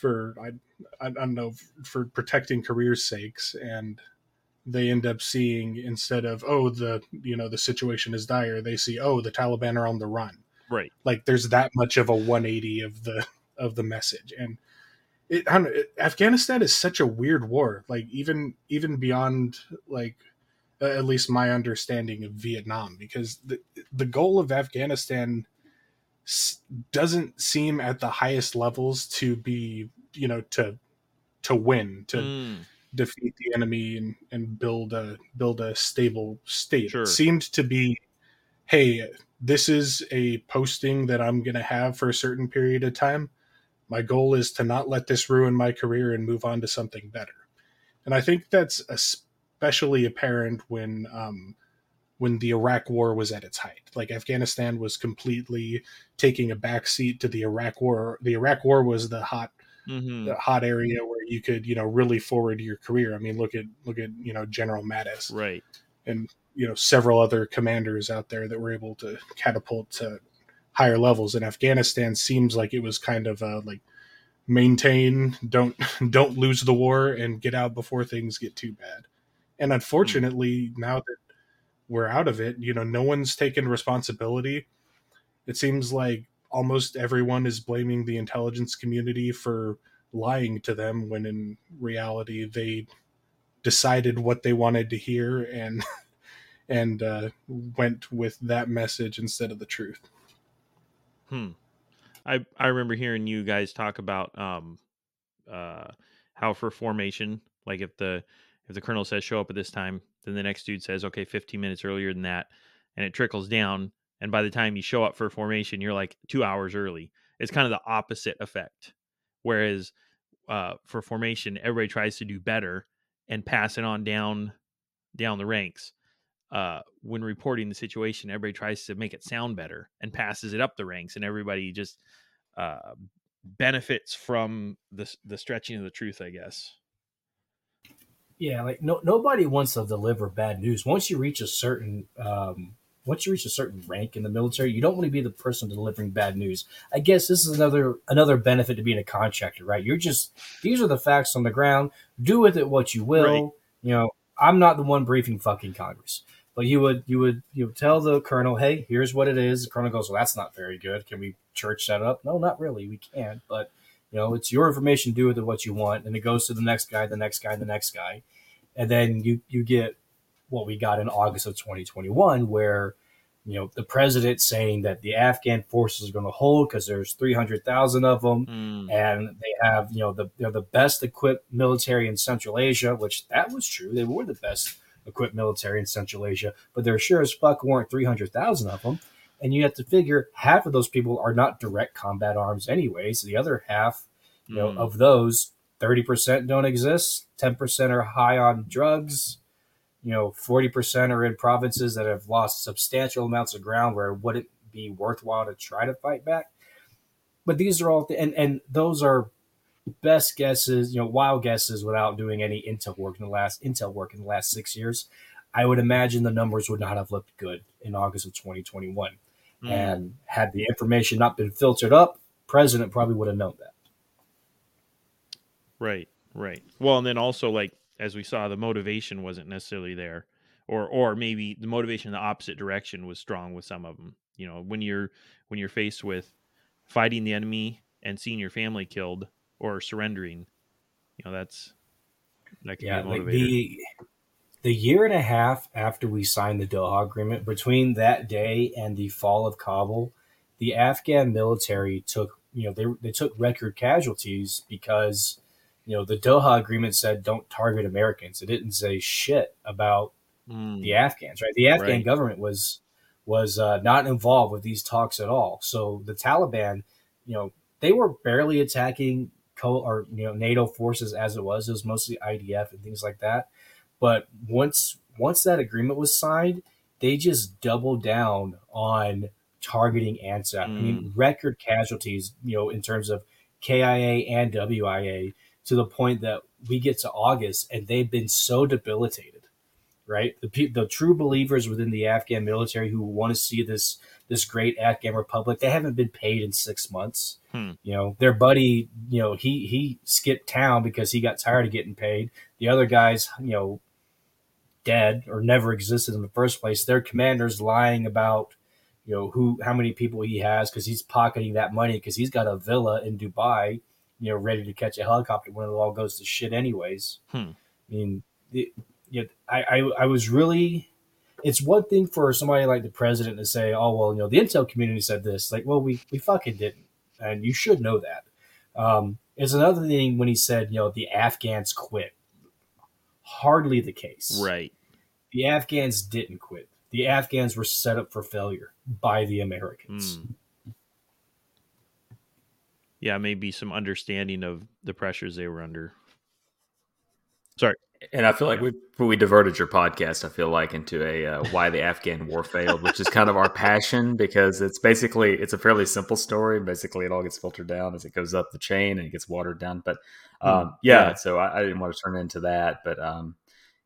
for I, I I don't know for protecting careers' sakes, and they end up seeing instead of oh the you know the situation is dire, they see oh the Taliban are on the run. Right. Like there's that much of a 180 of the of the message, and it, I don't know, it, Afghanistan is such a weird war. Like even even beyond like at least my understanding of Vietnam, because the the goal of Afghanistan doesn't seem at the highest levels to be you know to to win to Mm, defeat the enemy and, and build a build a stable state. Sure. It seemed to be, hey, this is a posting that I'm going to have for a certain period of time. My goal is to not let this ruin my career and move on to something better. And I think that's especially apparent when um, when the Iraq War was at its height. Like Afghanistan was completely taking a backseat to the Iraq War. The Iraq War was the hot mhm, the hot area where you could you know really forward your career. I mean, look at look at you know General Mattis Right. and you know several other commanders out there that were able to catapult to higher levels. And Afghanistan seems like it was kind of uh, like maintain, don't don't lose the war, and get out before things get too bad. And unfortunately, now that we're out of it, you know, no one's taken responsibility. It seems like almost everyone is blaming the intelligence community for lying to them when in reality they decided what they wanted to hear and and uh, went with that message instead of the truth. Hmm. I I remember hearing you guys talk about um uh how for formation, like if the if the colonel says show up at this time, then the next dude says okay, 15 minutes earlier than that, and it trickles down. And by the time you show up for formation, you're like two hours early. It's kind of the opposite effect. Whereas uh, for formation, everybody tries to do better and pass it on down down the ranks uh, when reporting the situation, everybody tries to make it sound better and passes it up the ranks, and everybody just uh, benefits from the the stretching of the truth, I guess. Yeah, like no nobody wants to deliver bad news. Once you reach a certain um, once you reach a certain rank in the military, you don't want to be the person delivering bad news. I guess this is another another benefit to being a contractor, right? You're just these are the facts on the ground. Do with it what you will. Right. You know, I'm not the one briefing fucking Congress. But you would you would you would tell the colonel, hey, here's what it is. The colonel goes, well, that's not very good. Can we church that up? No, not really. We can't. But you know, it's your information. Do with it what you want, and it goes to the next guy, the next guy, the next guy, and then you you get what we got in August of 2021, where you know the president saying that the Afghan forces are going to hold because there's 300,000 of them, Mm, and they have you know the they're the best equipped military in Central Asia, which that was true. They were the best equipped military in Central Asia, but there sure as fuck weren't 300,000 of them. And you have to figure half of those people are not direct combat arms, anyways. The other half, you know, Mm. of those, 30% don't exist, 10% are high on drugs. you know, 40% are in provinces that have lost substantial amounts of ground where it wouldn't be worthwhile to try to fight back. But these are all, th- and, and those are best guesses, you know, wild guesses without doing any intel work in the last intel work in the last six years. I would imagine the numbers would not have looked good in August of 2021. Mm. And had the information not been filtered up, president probably would have known that. Right, right. Well, and then also like as we saw, the motivation wasn't necessarily there, or or maybe the motivation in the opposite direction was strong with some of them. You know, when you're when you're faced with fighting the enemy and seeing your family killed or surrendering, you know that's that can yeah, be a motivator. Like the the year and a half after we signed the Doha Agreement, between that day and the fall of Kabul, the Afghan military took you know they they took record casualties because you know the Doha Agreement said don't target Americans. It didn't say shit about mm. the Afghans, right? The Afghan right. government was was uh, not involved with these talks at all. So the Taliban, you know, they were barely attacking co or you know NATO forces as it was. It was mostly IDF and things like that. But once once that agreement was signed, they just doubled down on targeting ANZAC. Mm. I mean, mm. record casualties, you know, in terms of KIA and WIA, to the point that we get to August and they've been so debilitated, right? The the true believers within the Afghan military who want to see this this great Afghan republic, they haven't been paid in six months. Hmm. You know, their buddy, you know, he he skipped town because he got tired of getting paid. The other guys, you know, dead or never existed in the first place. Their commander's lying about, you know, who how many people he has because he's pocketing that money because he's got a villa in Dubai, you know, ready to catch a helicopter when it all goes to shit anyways. Hmm. I mean, it, you know, I, I I was really. It's one thing for somebody like the president to say, "Oh well, you know, the intel community said this." Like, well, we we fucking didn't, and you should know that. Um, it's another thing when he said, you know, the Afghans quit hardly the case. Right. The Afghans didn't quit. The Afghans were set up for failure by the Americans. Mm. Yeah, maybe some understanding of the pressures they were under. Sorry. And I feel like we we diverted your podcast. I feel like into a uh, why the Afghan war failed, which is kind of our passion because it's basically it's a fairly simple story. Basically, it all gets filtered down as it goes up the chain and it gets watered down. But Hmm. Um, yeah, yeah, so I, I, didn't want to turn into that, but um,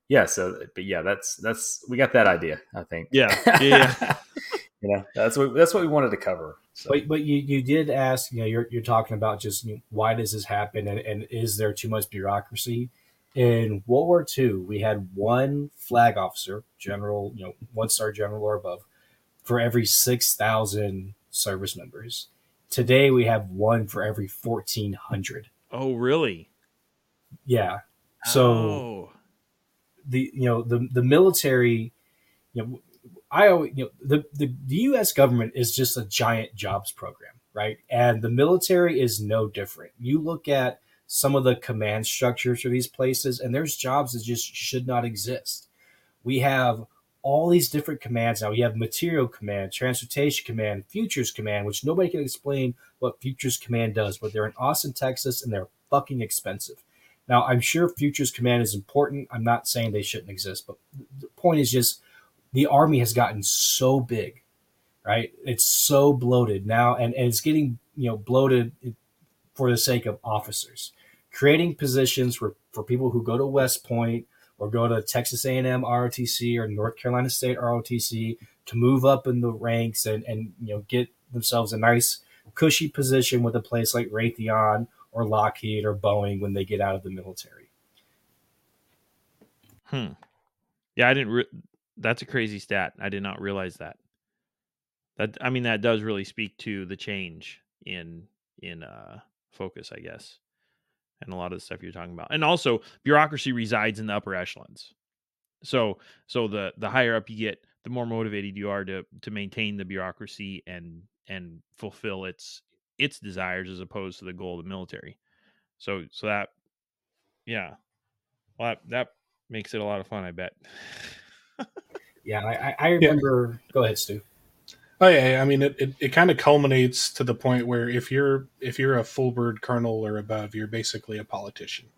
yeah, so but yeah, that's that's we got that idea. I think. Yeah, yeah. you know, that's what that's what we wanted to cover. So. But but you you did ask, you know, you're you're talking about just you know, why does this happen, and, and is there too much bureaucracy? In World War II, we had one flag officer, general, you know, one star general or above, for every six thousand service members. Today, we have one for every fourteen hundred. Oh, really? Yeah. So oh. the you know the the military, you know, I always you know the, the the U.S. government is just a giant jobs program, right? And the military is no different. You look at some of the command structures for these places, and there's jobs that just should not exist. We have all these different commands now. We have material command, transportation command, futures command, which nobody can explain what futures command does, but they're in Austin, Texas, and they're fucking expensive. Now, I'm sure futures command is important. I'm not saying they shouldn't exist, but the point is just the army has gotten so big, right? It's so bloated now, and, and it's getting you know bloated for the sake of officers, creating positions for for people who go to West Point or go to Texas A&M ROTC or North Carolina State ROTC to move up in the ranks and, and you know get themselves a nice cushy position with a place like Raytheon or Lockheed or Boeing when they get out of the military. Hmm. Yeah, I didn't. Re- that's a crazy stat. I did not realize that. That I mean, that does really speak to the change in in uh, focus, I guess and a lot of the stuff you're talking about. And also bureaucracy resides in the upper echelons. So so the the higher up you get, the more motivated you are to to maintain the bureaucracy and and fulfill its its desires as opposed to the goal of the military. So so that yeah. Well that, that makes it a lot of fun, I bet. yeah, I, I remember yeah. go ahead, Stu. Oh yeah, I mean it, it, it kind of culminates to the point where if you're if you're a full bird colonel or above, you're basically a politician.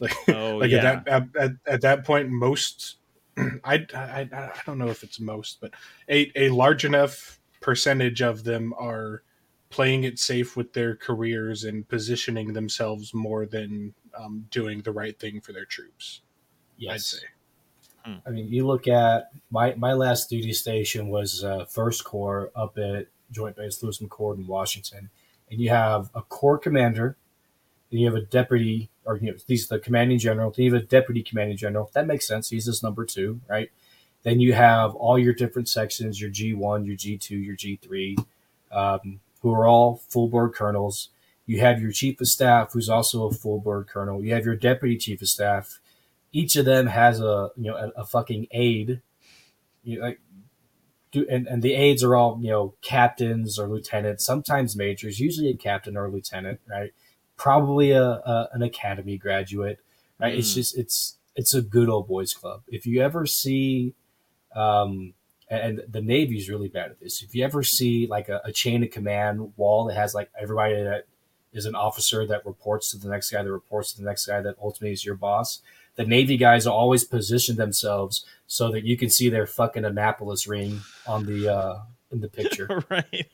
Like, oh, like yeah. at that at, at, at, that point, most I, I I don't know if it's most, but a a large enough percentage of them are playing it safe with their careers and positioning themselves more than um, doing the right thing for their troops. Yes. I'd say. I mean, you look at my my last duty station was uh, First Corps up at Joint Base Lewis McChord in Washington, and you have a corps commander, and you have a deputy, or you know, he's the commanding general. Then you have a deputy commanding general. That makes sense. He's his number two, right? Then you have all your different sections: your G one, your G two, your G three, um, who are all full board colonels. You have your chief of staff, who's also a full board colonel. You have your deputy chief of staff each of them has a you know a, a fucking aide. You know, like, do and, and the aides are all you know captains or lieutenants, sometimes majors, usually a captain or a lieutenant, right? Probably a, a an academy graduate, right? It's Mm. just it's it's a good old boys club. If you ever see, um, and the Navy's really bad at this. If you ever see like a, a chain of command wall that has like everybody that is an officer that reports to the next guy that reports to the next guy that ultimately is your boss the Navy guys always position themselves so that you can see their fucking Annapolis ring on the uh, in the picture right.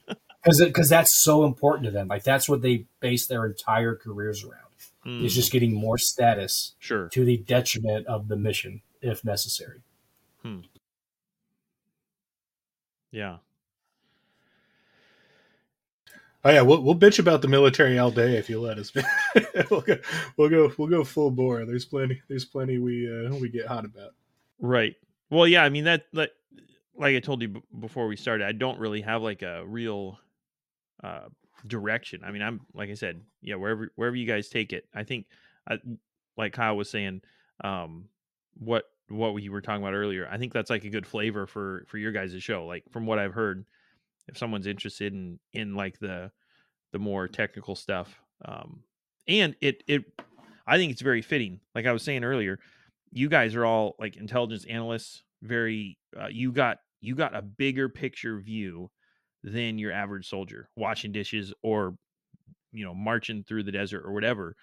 because because that's so important to them. Like that's what they base their entire careers around. Mm, Is just getting more status sure. to the detriment of the mission if necessary. Yeah. Oh yeah, we'll we'll bitch about the military all day if you let us. we'll go we'll go we'll go full bore. There's plenty there's plenty we uh, we get hot about. Right. Well, yeah. I mean that. Like, like I told you b- before we started, I don't really have like a real uh, direction. I mean, I'm like I said, yeah. Wherever wherever you guys take it, I think, I, like Kyle was saying, um, what what we were talking about earlier. I think that's like a good flavor for for your guys' show. Like from what I've heard, if someone's interested in in like the the more technical stuff, um, and it it, I think it's very fitting. Like I was saying earlier, you guys are all like intelligence analysts very uh, you got you got a bigger picture view than your average soldier washing dishes or you know marching through the desert or whatever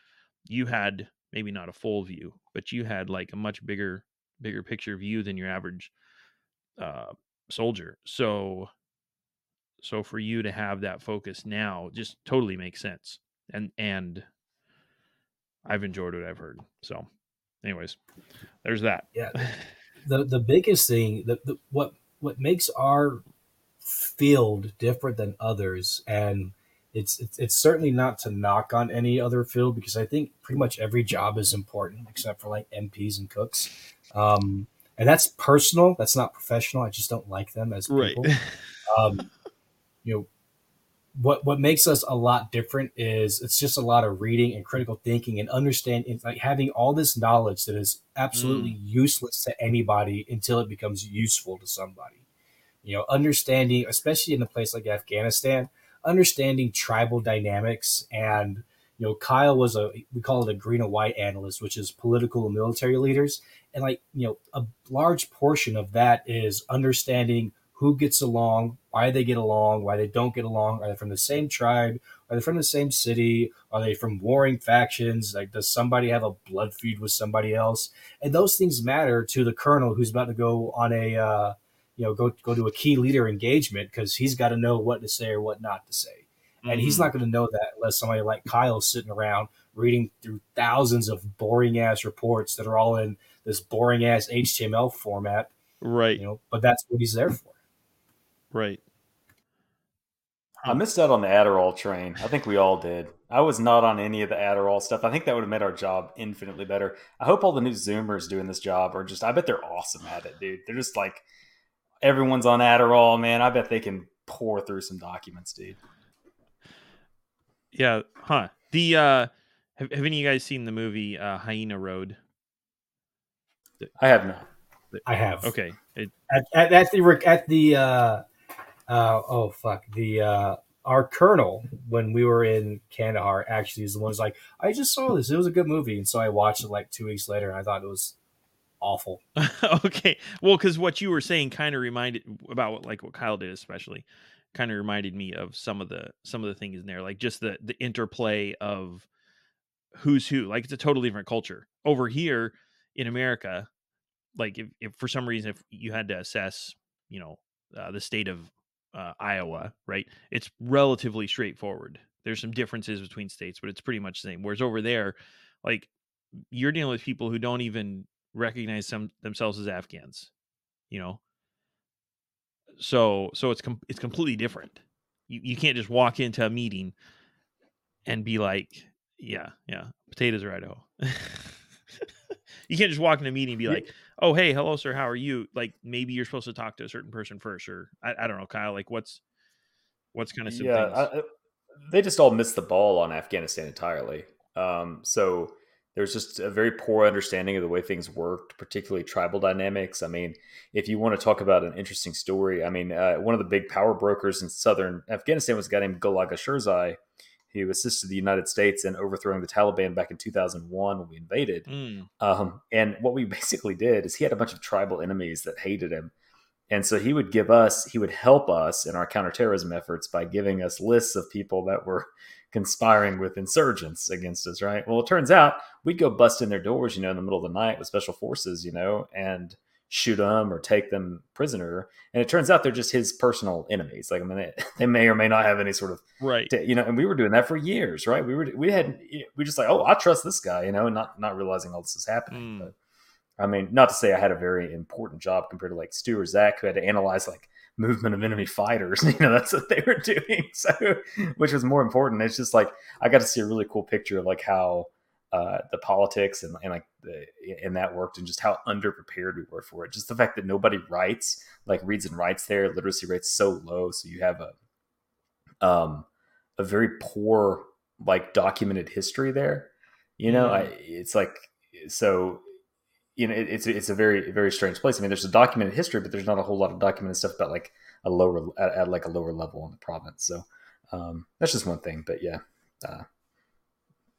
you had maybe not a full view but you had like a much bigger bigger picture view than your average uh soldier so so for you to have that focus now just totally makes sense and and i've enjoyed what i've heard so anyways there's that Yeah. the the biggest thing the, the what what makes our field different than others and it's, it's it's certainly not to knock on any other field because I think pretty much every job is important except for like MPs and cooks. Um, and that's personal. That's not professional. I just don't like them as people. Um, you know, what what makes us a lot different is it's just a lot of reading and critical thinking and understanding, like having all this knowledge that is absolutely mm. useless to anybody until it becomes useful to somebody. You know, understanding, especially in a place like Afghanistan, understanding tribal dynamics and you know kyle was a we call it a green and white analyst which is political and military leaders and like you know a large portion of that is understanding who gets along why they get along why they don't get along are they from the same tribe are they from the same city are they from warring factions like does somebody have a blood feud with somebody else and those things matter to the colonel who's about to go on a uh, you know go go to a key leader engagement because he's got to know what to say or what not to say and he's Mhm. not going to know that unless somebody like Kyle's sitting around reading through thousands of boring ass reports that are all in this boring ass HTML format, right you know. But that's what he's there for. Right I missed out on the Adderall train. I think we all did. I was not on any of the Adderall stuff. I think that would have made our job infinitely better. I hope all the new Zoomers doing this job are just, I bet they're awesome at it, dude. They're just like, everyone's on Adderall, man. I bet they can pour through some documents, dude. Yeah, huh. The uh have, have any of you guys seen the movie uh Hyena Road? I have not. I have Okay. It, at, at, at the at the uh, uh, oh fuck the uh, our colonel when we were in Kandahar actually is the one who's like I just saw this it was a good movie and so I watched it like two weeks later and I thought it was awful. okay. Well, cuz what you were saying kind of reminded about what like what Kyle did especially kind of reminded me of some of the some of the things in there like just the the interplay of who's who. Like it's a totally different culture. Over here in America, like if, if for some reason if you had to assess, you know, uh, the state of uh, Iowa, right? It's relatively straightforward. There's some differences between states, but it's pretty much the same. Whereas over there, like you're dealing with people who don't even recognize some themselves as Afghans, you know. So so it's com- it's completely different. You you can't just walk into a meeting and be like, yeah, yeah, potatoes are Idaho. you can't just walk in a meeting and be like, oh hey, hello sir, how are you? Like maybe you're supposed to talk to a certain person first, or I, I don't know, Kyle. Like what's what's kind of some yeah, things? I, they just all missed the ball on Afghanistan entirely. Um, so there's just a very poor understanding of the way things worked, particularly tribal dynamics. I mean, if you want to talk about an interesting story, I mean, uh, one of the big power brokers in southern Afghanistan was a guy named Gul Agha Sherzai, who assisted the United States in overthrowing the Taliban back in 2001 when we invaded. Mm, Um, and what we basically did is he had a bunch of tribal enemies that hated him. And so he would give us, he would help us in our counterterrorism efforts by giving us lists of people that were conspiring with insurgents against us, right? Well, it turns out we'd go bust in their doors, you know, in the middle of the night with special forces, you know, and shoot them or take them prisoner. And it turns out they're just his personal enemies. Like, I mean, they, they may or may not have any sort of right. to- you know, and we were doing that for years, right? We were we had we just like, oh, I trust this guy, you know, and not not realizing all this is happening. Mm. But I mean, not to say I had a very important job compared to like Stu or Zach, who had to analyze like movement of enemy fighters. You know, that's what they were doing. So, which was more important. It's just like I got to see a really cool picture of like how uh, the politics and, and like the and that worked and just how underprepared we were for it. Just the fact that nobody writes, like reads and writes there, literacy rates so low, so you have a um a very poor like documented history there. You know, Mm. I, it's like so. You know, it, it's it's a very very strange place. I mean, there's a documented history, but there's not a whole lot of documented stuff about like a lower at, at like a lower level in the province. So um, that's just one thing. But yeah, uh,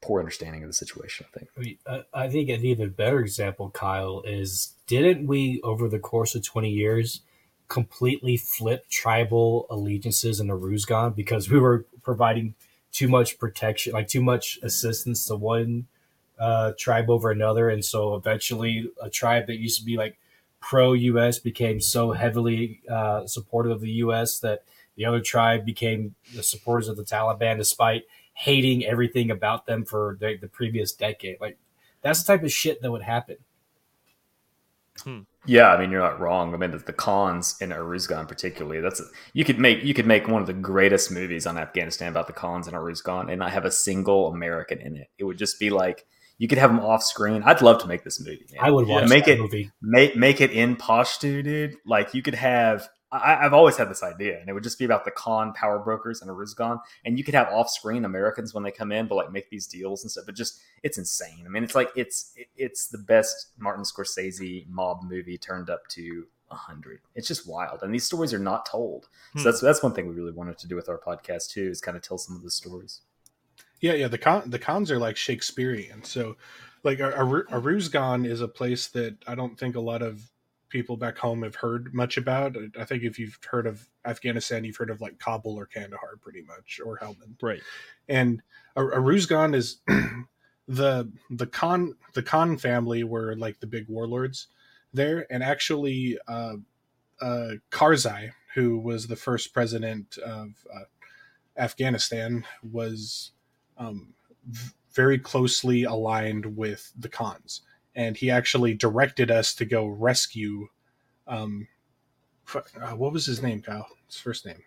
poor understanding of the situation. I think. I mean, I, think an even better example, Kyle, is didn't we over the course of twenty years completely flip tribal allegiances in the Aruzgan because we were providing too much protection, like too much assistance to one uh, tribe over another, and so eventually a tribe that used to be like pro U.S. became so heavily uh, supportive of the U.S. that the other tribe became the supporters of the Taliban, despite hating everything about them for the, the previous decade. Like that's the type of shit that would happen. Hmm. Yeah, I mean you're not wrong. I mean the, the Khans in Aruzgan particularly. That's you could make you could make one of the greatest movies on Afghanistan about the Khans in Aruzgan and not have a single American in it. It would just be like you could have them off screen. I'd love to make this movie. Man. I would watch Make that it- movie. make make it in Pashto, dude. Like you could have. I, I've always had this idea, and it would just be about the Khan power brokers in Aruzgan, and you could have off-screen Americans when they come in, but like make these deals and stuff. But just it's insane. I mean, it's like it's it's the best Martin Scorsese mob movie turned up to hundred. It's just wild, and these stories are not told. Hmm. So that's that's one thing we really wanted to do with our podcast too, is kind of tell some of the stories. Yeah, yeah. The Khan the Khans are like Shakespearean. So, like Aru- Aruzgan is a place that I don't think a lot of people back home have heard much about. I think if you've heard of Afghanistan, you've heard of like Kabul or Kandahar, pretty much, or Helmand. Right. And Ar- Aruzgan is the the Khan the Khan family were like the big warlords there, and actually, uh, uh, Karzai, who was the first president of uh, Afghanistan, was um, v- very closely aligned with the Khans, and he actually directed us to go rescue. Um, uh, what was his name, Kyle? His first name.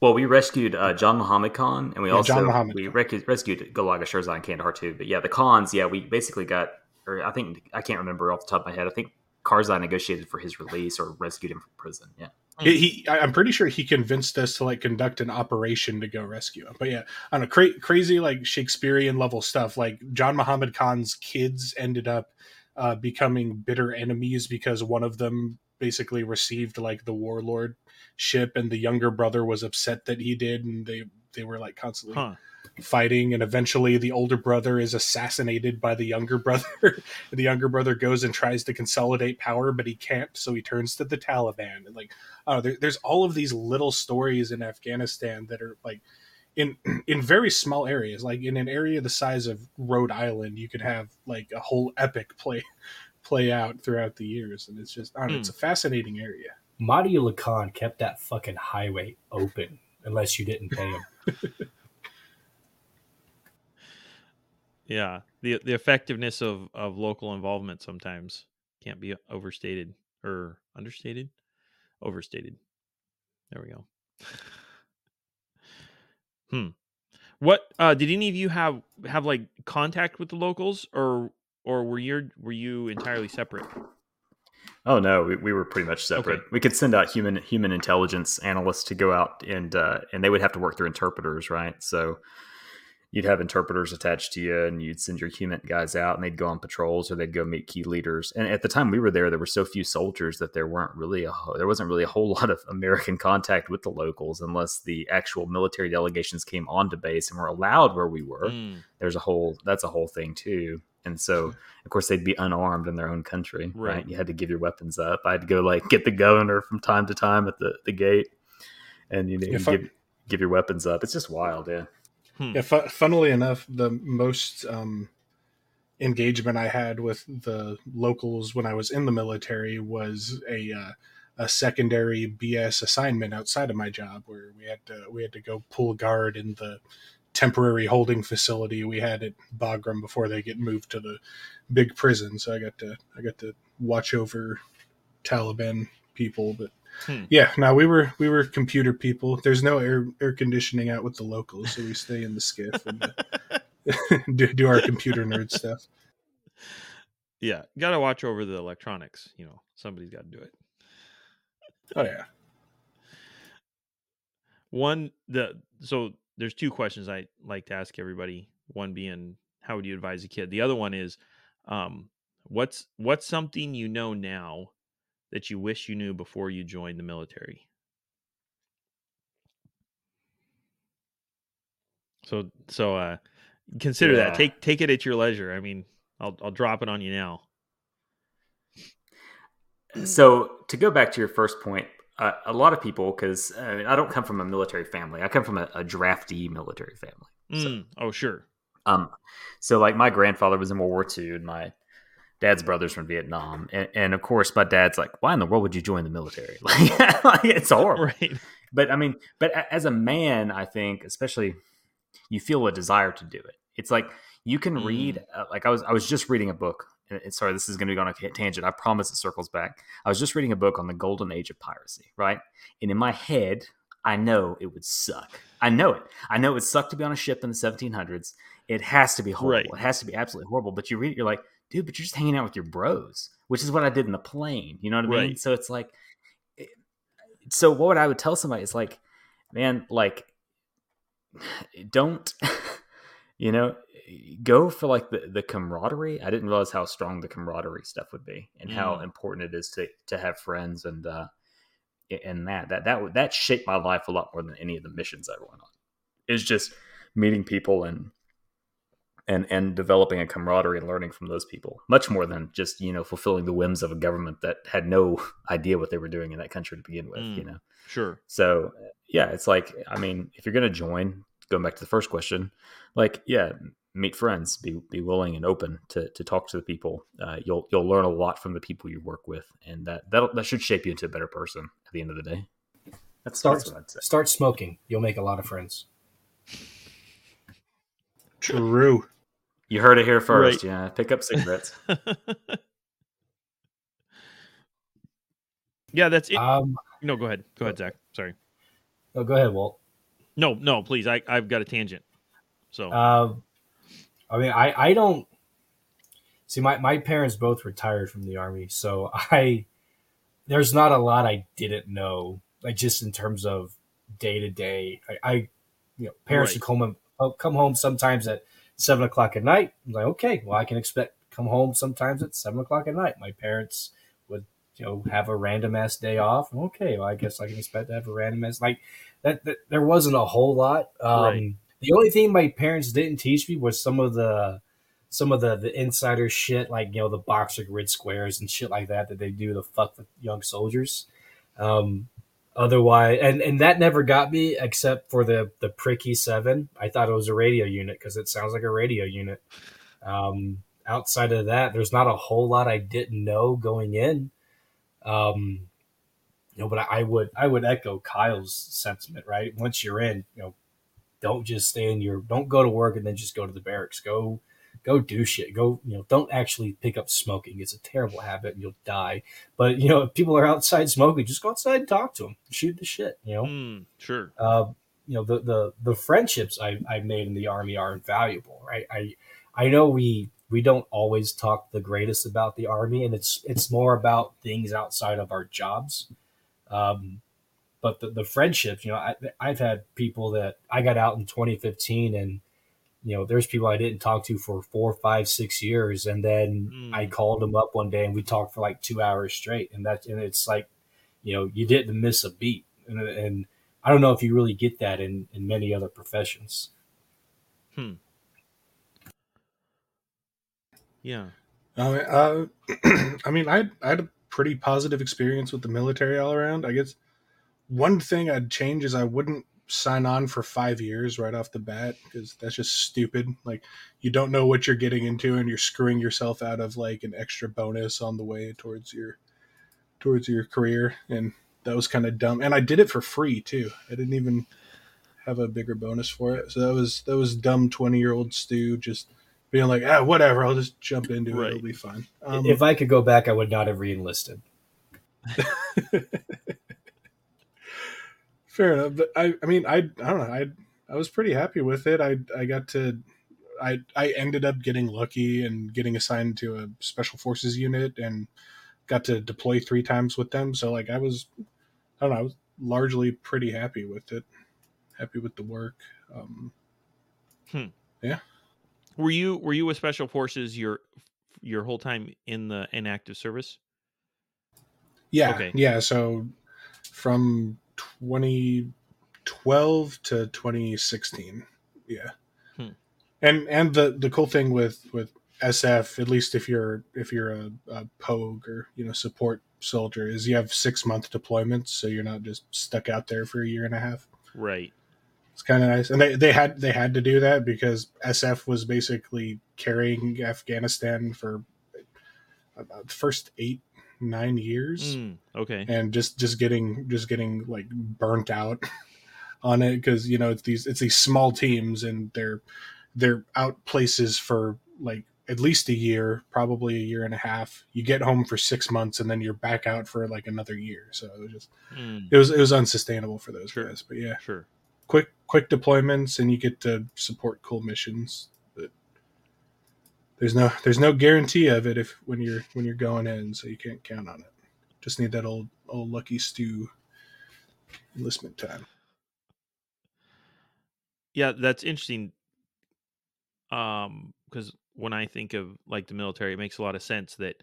Well, we rescued uh, Jan Muhammad Khan, and we Yeah, also we rec- rescued Gul Agha Sherzai and Kandahar too. But yeah, the Khans, yeah, we basically got, or I think I can't remember off the top of my head. I think Karzai negotiated for his release or rescued him from prison. Yeah, He, he, I- I'm pretty sure he convinced us to like conduct an operation to go rescue him. But yeah, on don't cra- crazy like Shakespearean level stuff. Like Jan Muhammad Khan's kids ended up uh, becoming bitter enemies because one of them basically received like the warlord ship, and the younger brother was upset that he did, and they they were like constantly Huh. Fighting and eventually the older brother is assassinated by the younger brother the younger brother goes and tries to consolidate power but he can't so he turns to the taliban and like oh there, there's all of these little stories in afghanistan that are like in in very small areas like in an area the size of rhode island you could have like a whole epic play play out throughout the years, and it's just I don't know, it's hmm. a fascinating area. Matiullah Khan kept that fucking highway open unless you didn't pay him. Yeah, the the effectiveness of of local involvement sometimes can't be overstated or understated, overstated. There we go. hmm. What uh did any of you have have like contact with the locals or or were you were you entirely separate? Oh no, we, we were pretty much separate. Okay. We could send out human human intelligence analysts to go out and uh, and they would have to work through interpreters, right? So you'd have interpreters attached to you, and you'd send your human guys out, and they'd go on patrols or they'd go meet key leaders. And at the time we were there, there were so few soldiers that there weren't really a there wasn't really a whole lot of American contact with the locals unless the actual military delegations came onto base and were allowed where we were. Mm, There's a whole that's a whole thing too. And so, of course, they'd be unarmed in their own country, right? Right. You had to give your weapons up. I had to go like get the governor from time to time at the, the gate, and you know you I- give give your weapons up. It's just wild, yeah. Hmm. Yeah, fu- funnily enough, the most um, engagement I had with the locals when I was in the military was a uh, a secondary BS assignment outside of my job, where we had to we had to go pull guard in the temporary holding facility we had at Bagram before they get moved to the big prison. So I got to I got to watch over Taliban people, but Hmm. yeah, no, we were we were computer people. There's no air air conditioning out with the locals, so we stay in the SCIF and uh, do, do our computer nerd stuff. Yeah, got to watch over the electronics. You know, somebody's got to do it. Oh yeah, One, the so there's two questions I like to ask everybody. One being, how would you advise a kid? The other one is, um, what's what's something you know now that you wish you knew before you joined the military? So so uh consider Yeah. that. Take take it at your leisure. I mean, I'll I'll drop it on you now. So to go back to your first point, uh, a lot of people, because I, mean, I don't come from a military family. I come from a, a draftee military family. So, Mm, oh sure. um, so like my grandfather was in World War II, and my dad's brothers from Vietnam, and, and of course my dad's like, "Why in the world would you join the military? Like, like, it's horrible." Right. But I mean, but as a man, I think especially you feel a desire to do it. It's like you can Mm. read. Uh, like I was, I was just reading a book. And sorry, this is going to go on a tangent. I promise it circles back. I was just reading a book on the golden age of piracy, right? And in my head, I know it would suck. I know it. I know it would suck to be on a ship in the 1700s. It has to be horrible. Right. It has to be absolutely horrible. But you read it, you're like, dude, but you're just hanging out with your bros, which is what I did in the plane. You know what I mean? So it's like, it- so what would I would tell somebody is like, man, like, don't, you know, go for like the, the camaraderie. I didn't realize how strong the camaraderie stuff would be and how Mm. important it is to, to have friends and, uh, and that, that, that, that shaped my life a lot more than any of the missions I went on. It's just meeting people and, and, and developing a camaraderie and learning from those people much more than just, you know, fulfilling the whims of a government that had no idea what they were doing in that country to begin with, you Mm. know? Sure. So yeah, it's like I mean, if you're gonna join, going back to the first question, like yeah, meet friends, be be willing and open to to talk to the people. Uh, you'll you'll learn a lot from the people you work with, and that that that should shape you into a better person at the end of the day. That's, Start that's what I'd say. start smoking. You'll make a lot of friends. True. You heard it here first. Right. Yeah, pick up cigarettes. yeah, that's it. Um, no, go ahead. Go ahead, Zach. Sorry. oh, go ahead, Walt. No, no, please. I I've got a tangent. So Um, I mean, I, I don't see my, my parents both retired from the army, so I there's not a lot I didn't know, like just in terms of day to day. I, I you know, parents Right. would come home, uh, come home sometimes at seven o'clock at night. I'm like, okay, well, I can expect come home sometimes at seven o'clock at night. My parents would you know have a random ass day off. Okay, well, I guess I can expect to have a random ass like that. that there wasn't a whole lot. Um, Right. The only thing my parents didn't teach me was some of the some of the the insider shit, like you know the boxer grid squares and shit like that that they do to fuck with young soldiers. Um, otherwise, and and that never got me except for the the PRC-E7. I thought it was a radio unit because it sounds like a radio unit. Um, outside of that, there's not a whole lot I didn't know going in. Um, you know, but I would I would echo Kyle's sentiment. Right, once you're in, you know, don't just stay in your don't go to work and then just go to the barracks. Go go do shit. Go, you know, don't actually pick up smoking. It's a terrible habit and you'll die. But, you know, if people are outside smoking, just go outside and talk to them. Shoot the shit, you know? Mm, sure. Uh, you know, the, the, the friendships I, I've made in the army are invaluable, right? I, I know we, we don't always talk the greatest about the army and it's, it's more about things outside of our jobs. Um, but the, the friendships, you know, I, I've had people that I got out in 2015 and, you know, there's people I didn't talk to for four, five, six years, and then mm. I called them up one day and we talked for like two hours straight, and that and it's like, you know, you didn't miss a beat, and, and I don't know if you really get that in in many other professions. Hmm. Yeah. Uh, uh, I mean, I I had a pretty positive experience with the military all around. I guess one thing I'd change is I wouldn't sign on for five years right off the bat because that's just stupid. Like you don't know what you're getting into, and you're screwing yourself out of like an extra bonus on the way towards your towards your career, and that was kind of dumb. And I did it for free too. I didn't even have a bigger bonus for it, so that was that was dumb twenty year old Stu just being like, ah, whatever, I'll just jump into right. it. It'll be fine. Um, if I could go back, I would not have reenlisted. Fair enough, but I, I mean, I, I don't know. I, I was pretty happy with it. I, I got to, I, I ended up getting lucky and getting assigned to a special forces unit and got to deploy three times with them. So like, I was, I don't know, I was largely pretty happy with it. Happy with the work. Um, hmm. Yeah. Were you were you with special forces your your whole time in the inactive service? Yeah. Okay. Yeah. So from 2012 to 2016. Yeah. Hmm. And and the the cool thing with with SF, at least if you're if you're a, a pogue or you know support soldier, is you have six month deployments, so you're not just stuck out there for a year and a half. Right. It's kind of nice, and they, they had they had to do that because SF was basically carrying Afghanistan for about the first eight nine years. Mm, okay. And just just getting just getting like burnt out on it because you know it's these it's these small teams and they're they're out places for like at least a year, probably a year and a half. You get home for six months and then you're back out for like another year. So it was just mm. it was it was unsustainable for those sure. guys. But yeah, sure. Quick quick deployments and you get to support cool missions there's no there's no guarantee of it if when you're when you're going in, so you can't count on it. Just need that old old lucky Stu enlistment time. Yeah, that's interesting. Um, because when I think of like the military, it makes a lot of sense that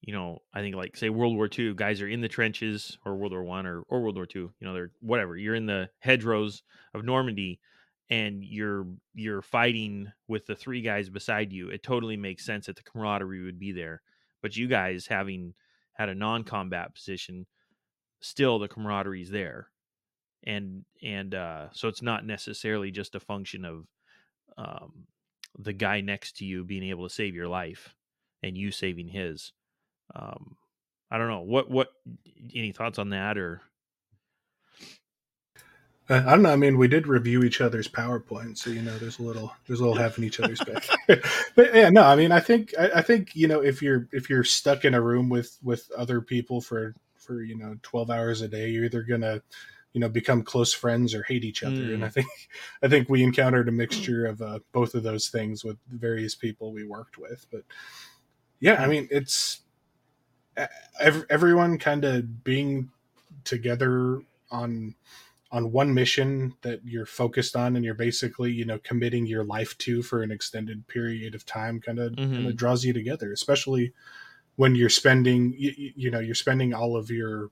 you know I think like say World War II, guys are in the trenches, or World War One, or or World War Two. You know, they're whatever. You're in the hedgerows of Normandy, and you're you're fighting with the three guys beside you, it totally makes sense that the camaraderie would be there. But you guys having had a non-combat position, still the camaraderie's there, and and uh, so it's not necessarily just a function of um, the guy next to you being able to save your life and you saving his. Um, I don't know what what any thoughts on that or I don't know. I mean, we did review each other's PowerPoint, so you know, there's a little, there's a little having each other's back. but yeah, no, I mean, I think, I, I, think you know, if you're if you're stuck in a room with with other people for for you know 12 hours a day, you're either gonna you know become close friends or hate each other. Mm. And I think I think we encountered a mixture of uh, both of those things with various people we worked with. But yeah, I mean, it's everyone kind of being together on on one mission that you're focused on and you're basically you know committing your life to for an extended period of time kind of mm-hmm. draws you together especially when you're spending you, you, know you're spending all of your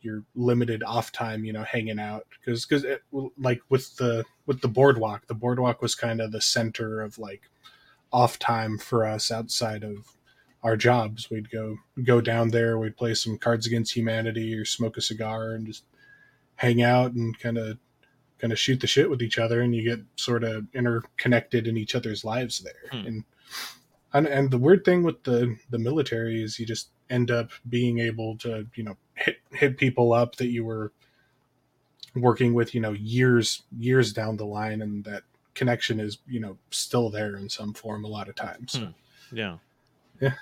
your limited off time you know hanging out because because like with the with the boardwalk the boardwalk was kind of the center of like off time for us outside of our jobs we'd go go down there we'd play some cards against humanity or smoke a cigar and just hang out and kind of kind of shoot the shit with each other and you get sort of interconnected in each other's lives there hmm. and And and the weird thing with the the military is you just end up being able to you know hit hit people up that you were working with you know years years down the line and that connection is you know still there in some form a lot of times. Hmm. Yeah. Yeah.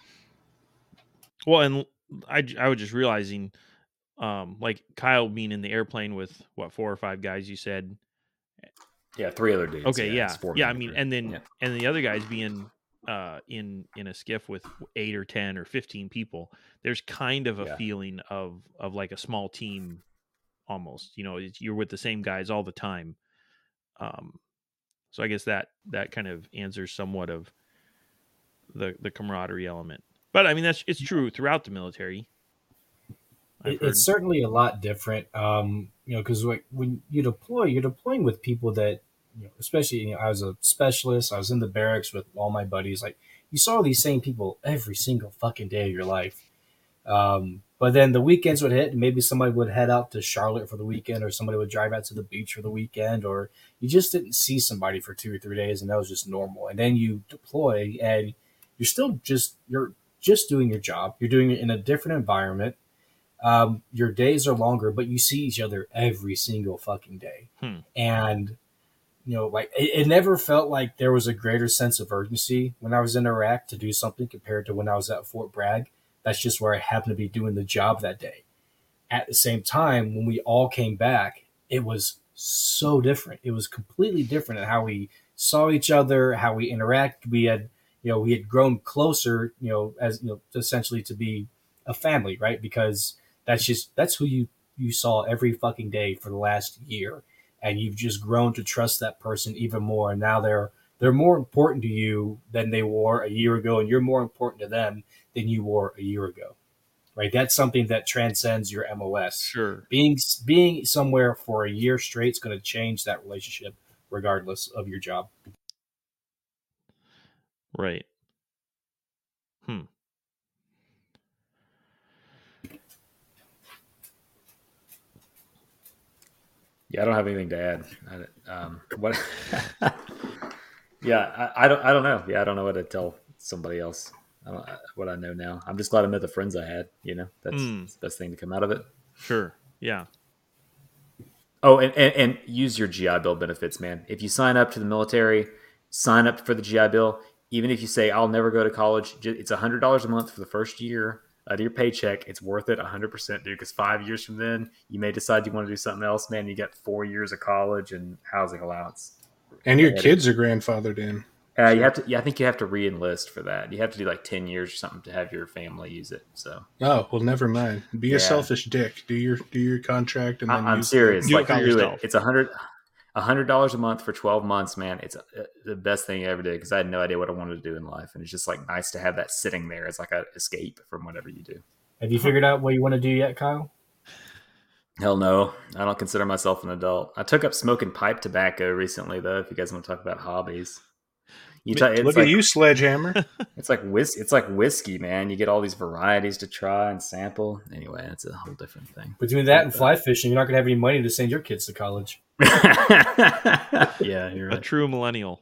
Well, and I I was just realizing, um, like Kyle being in the airplane with what four or five guys you said. Yeah, three other dudes. Okay, yeah, four yeah. I mean, and then Yeah. and the other guys being uh in in a SCIF with eight or ten or fifteen people. There's kind of a Yeah. feeling of of like a small team, almost. You know, it's, you're with the same guys all the time. Um, so I guess that that kind of answers somewhat of the the camaraderie element. But I mean, that's it's true throughout the military. I've It, heard. it's certainly a lot different. Um, you know, because like when you deploy, you're deploying with people that, you know, especially you know, I was a specialist. I was in the barracks with all my buddies. Like you saw these same people every single fucking day of your life. Um, but then the weekends would hit, and maybe somebody would head out to Charlotte for the weekend, or somebody would drive out to the beach for the weekend, or you just didn't see somebody for two or three days, and that was just normal. And then you deploy, and you're still just you're just doing your job. You're doing it in a different environment. Um, your days are longer, but you see each other every single fucking day. Hmm. And you know, like it, it never felt like there was a greater sense of urgency when I was in Iraq to do something compared to when I was at Fort Bragg. That's just where I happened to be doing the job that day. At the same time, when we all came back, it was so different. It was completely different in how we saw each other, how we interact. We had, you know, we had grown closer, you know, as you know, essentially to be a family, right? Because that's just that's who you you saw every fucking day for the last year, and you've just grown to trust that person even more. And now they're they're more important to you than they were a year ago, and you're more important to them than you were a year ago, right? That's something that transcends your MOS sure. being being somewhere for a year straight is going to change that relationship regardless of your job Right. Hmm. Yeah, I don't have anything to add. I, um, what? yeah, I, I don't. I don't know. Yeah, I don't know what to tell somebody else. I don't, what I know now. I'm just glad I met the friends I had. You know, that's, Mm. the best thing to come out of it. Sure. Yeah. Oh, and, and, and use your GI Bill benefits, man. If you sign up to the military, sign up for the GI Bill. Even if you say I'll never go to college, it's hundred dollars a month for the first year out of your paycheck. It's worth it, hundred percent, dude. Because five years from then, you may decide you want to do something else, man. You get four years of college and housing allowance. and your kids are grandfathered in Uh, you have to. Yeah, I think you have to re-enlist for that. You have to do like ten years or something to have your family use it. So oh well never mind be Yeah. a selfish dick do your do your contract and then I, I'm use- serious. do it like for do it. It's a hundred. A hundred dollars a month for twelve months, man. It's uh, the best thing I ever did because I had no idea what I wanted to do in life, and it's just like nice to have that sitting there as like a escape from whatever you do. have you figured out what you want to do yet kyle Hell no, I don't consider myself an adult. I took up smoking pipe tobacco recently, though. If you guys want to talk about hobbies, you ta- it's look like, at you sledgehammer It's like whis- It's like whiskey, man. You get all these varieties to try and sample. Anyway, it's a whole different thing. between that and fly fishing you're not going to have any money to send your kids to college yeah, you're A true millennial.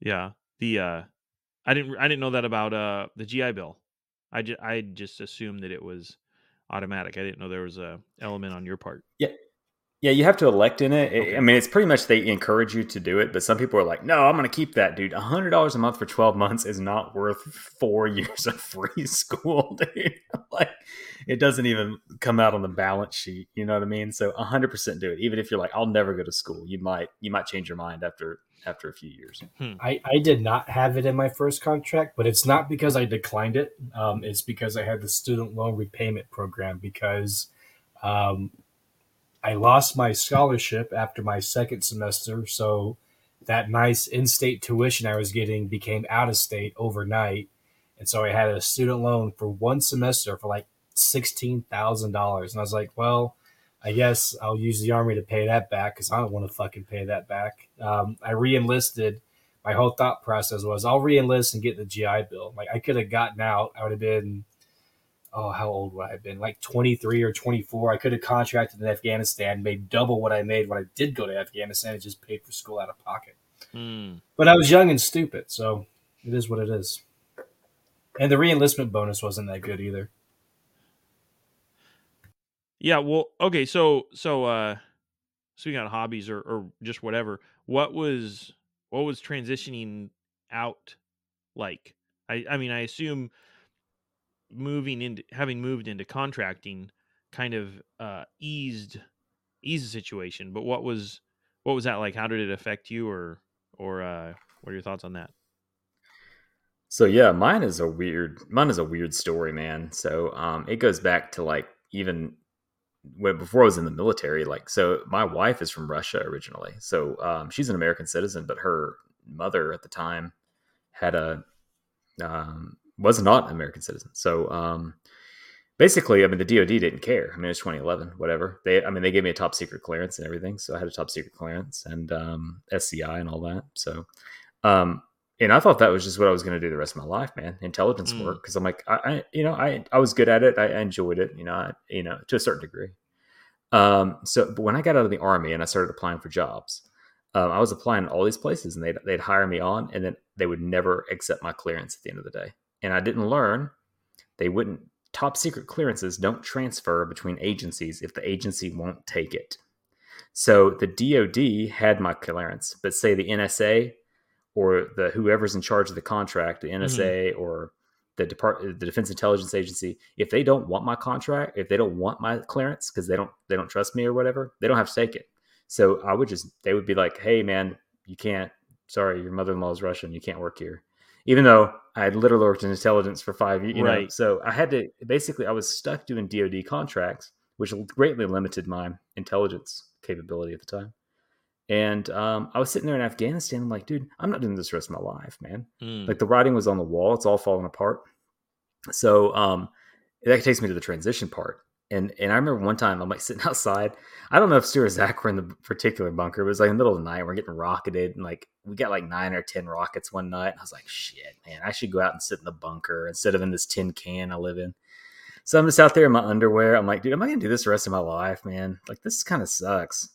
yeah. The uh I didn't I didn't know that about uh the GI Bill. I just I just assumed that it was automatic. I didn't know there was a element on your part. Yeah, you have to elect in it. I- Okay. I mean, it's pretty much they encourage you to do it, but some people are like, "No, I'm going to keep that, dude. hundred dollars a month for twelve months is not worth four years of free school, dude. like, it doesn't even come out on the balance sheet. You know what I mean? So, hundred percent do it. Even if you're like, "I'll never go to school," you might you might change your mind after after a few years. I, I did not have it in my first contract but it's not because i declined it um, it's because i had the student loan repayment program because um, i lost my scholarship after my second semester so that nice in-state tuition i was getting became out of state overnight and so i had a student loan for one semester for like $16000 and i was like well I guess I'll use the army to pay that back because I don't want to fucking pay that back. Um, I re-enlisted. My whole thought process was I'll re-enlist and get the GI Bill. Like I could have gotten out. I would have been, oh, how old would I have been? Like 23 or 24. I could have contracted in Afghanistan, made double what I made when I did go to Afghanistan, and just paid for school out of pocket. Mm. But I was young and stupid, so it is what it is. And the reenlistment bonus wasn't that good either. Yeah, well, okay, so so uh speaking of hobbies or, or just whatever, what was what was transitioning out like? I I mean, I assume moving into having moved into contracting kind of uh eased eased the situation, but what was what was that like? How did it affect you or or uh what are your thoughts on that? So yeah, mine is a weird mine is a weird story, man. So um it goes back to like even when before I was in the military, like so my wife is from Russia originally. So um she's an American citizen, but her mother at the time had a um was not an American citizen. So um basically, I mean the DoD didn't care. I mean it was 2011, whatever. They I mean they gave me a top secret clearance and everything. So I had a top secret clearance and um SCI and all that. So um and I thought that was just what I was going to do the rest of my life, man. Intelligence Mm. work because I'm like, I, I, you know, I, I was good at it. I, I enjoyed it, you know, I, you know, to a certain degree. Um, so, but when I got out of the army and I started applying for jobs, um, I was applying to all these places, and they'd they'd hire me on, and then they would never accept my clearance at the end of the day. And I didn't learn they wouldn't. Top secret clearances don't transfer between agencies if the agency won't take it. So the DoD had my clearance, but say the NSA or the whoever's in charge of the contract, the mm-hmm. NSA or the depart the Defense Intelligence Agency, if they don't want my contract, if they don't want my clearance because they don't they don't trust me or whatever, they don't have to take it. So I would just they would be like, "Hey man, you can't. Sorry, your mother-in-law is Russian. You can't work here." Even though I had literally worked in intelligence for five years, you know, Right. so I had to basically I was stuck doing DoD contracts, which greatly limited my intelligence capability at the time. And um, I was sitting there in Afghanistan. I'm like, dude, I'm not doing this the rest of my life, man. Mm. Like the writing was on the wall. It's all falling apart. So um, that takes me to the transition part. And and I remember one time I'm like sitting outside. I don't know if Stu or Zach were in the particular bunker. It was like in the middle of the night. We're getting rocketed, and like we got like nine or ten rockets one night. I was like, shit, man, I should go out and sit in the bunker instead of in this tin can I live in. So I'm just out there in my underwear. I'm like, dude, am I gonna do this the rest of my life, man? Like this kind of sucks.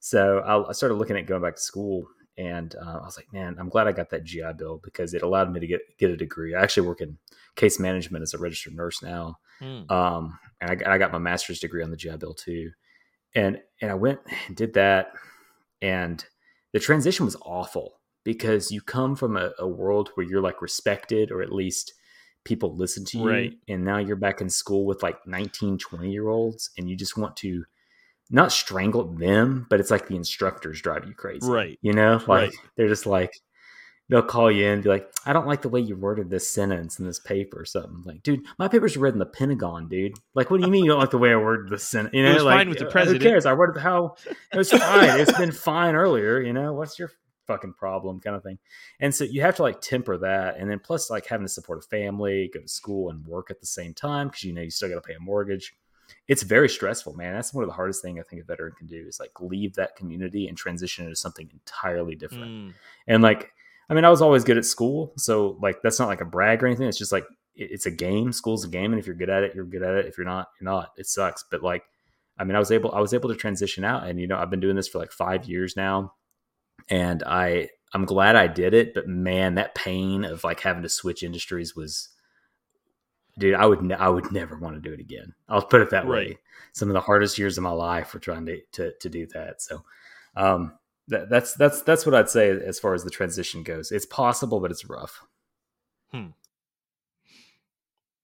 So I, I started looking at going back to school, and uh, I was like, man, I'm glad I got that GI Bill because it allowed me to get get a degree. I actually work in case management as a registered nurse now, Mm. um, and I, got- I got my master's degree on the GI Bill too. And and I went and did that, and the transition was awful because you come from a, a world where you're like respected or at least people listen to you Right. and now you're back in school with like 19 20 year olds and you just want to not strangled them but it's like the instructors drive you crazy Right. you know? Like Right. they're just like they'll call you in and be like i don't like the way you worded this sentence in this paper or something. Like dude my papers are read in the pentagon dude. Like what do you mean you don't like the way i worded the sentence? You know was like fine with the uh, president. who cares? I worded how it was fine. It's been fine earlier you know? What's your fucking problem kind of thing. And so you have to like temper that. And then plus like having to support a family go to school and work at the same time because you know you still got to pay a mortgage it's very stressful man. That's one of the hardest things i think a veteran can do is like leave that community and transition into something entirely different. Mm. and like i mean i was always good at school so like that's not like a brag or anything. It's just like it- it's a game. School's a game and if you're good at it you're good at it. If you're not you're not. It sucks. But like i mean i was able i was able to transition out and you know i've been doing this for like five years now and i i'm glad i did it but man that pain of like having to switch industries was dude i would ne- i would never want to do it again i'll put it that Right. way some of the hardest years of my life were trying to to, to do that so um that, that's that's that's what i'd say as far as the transition goes it's possible but it's rough Hmm.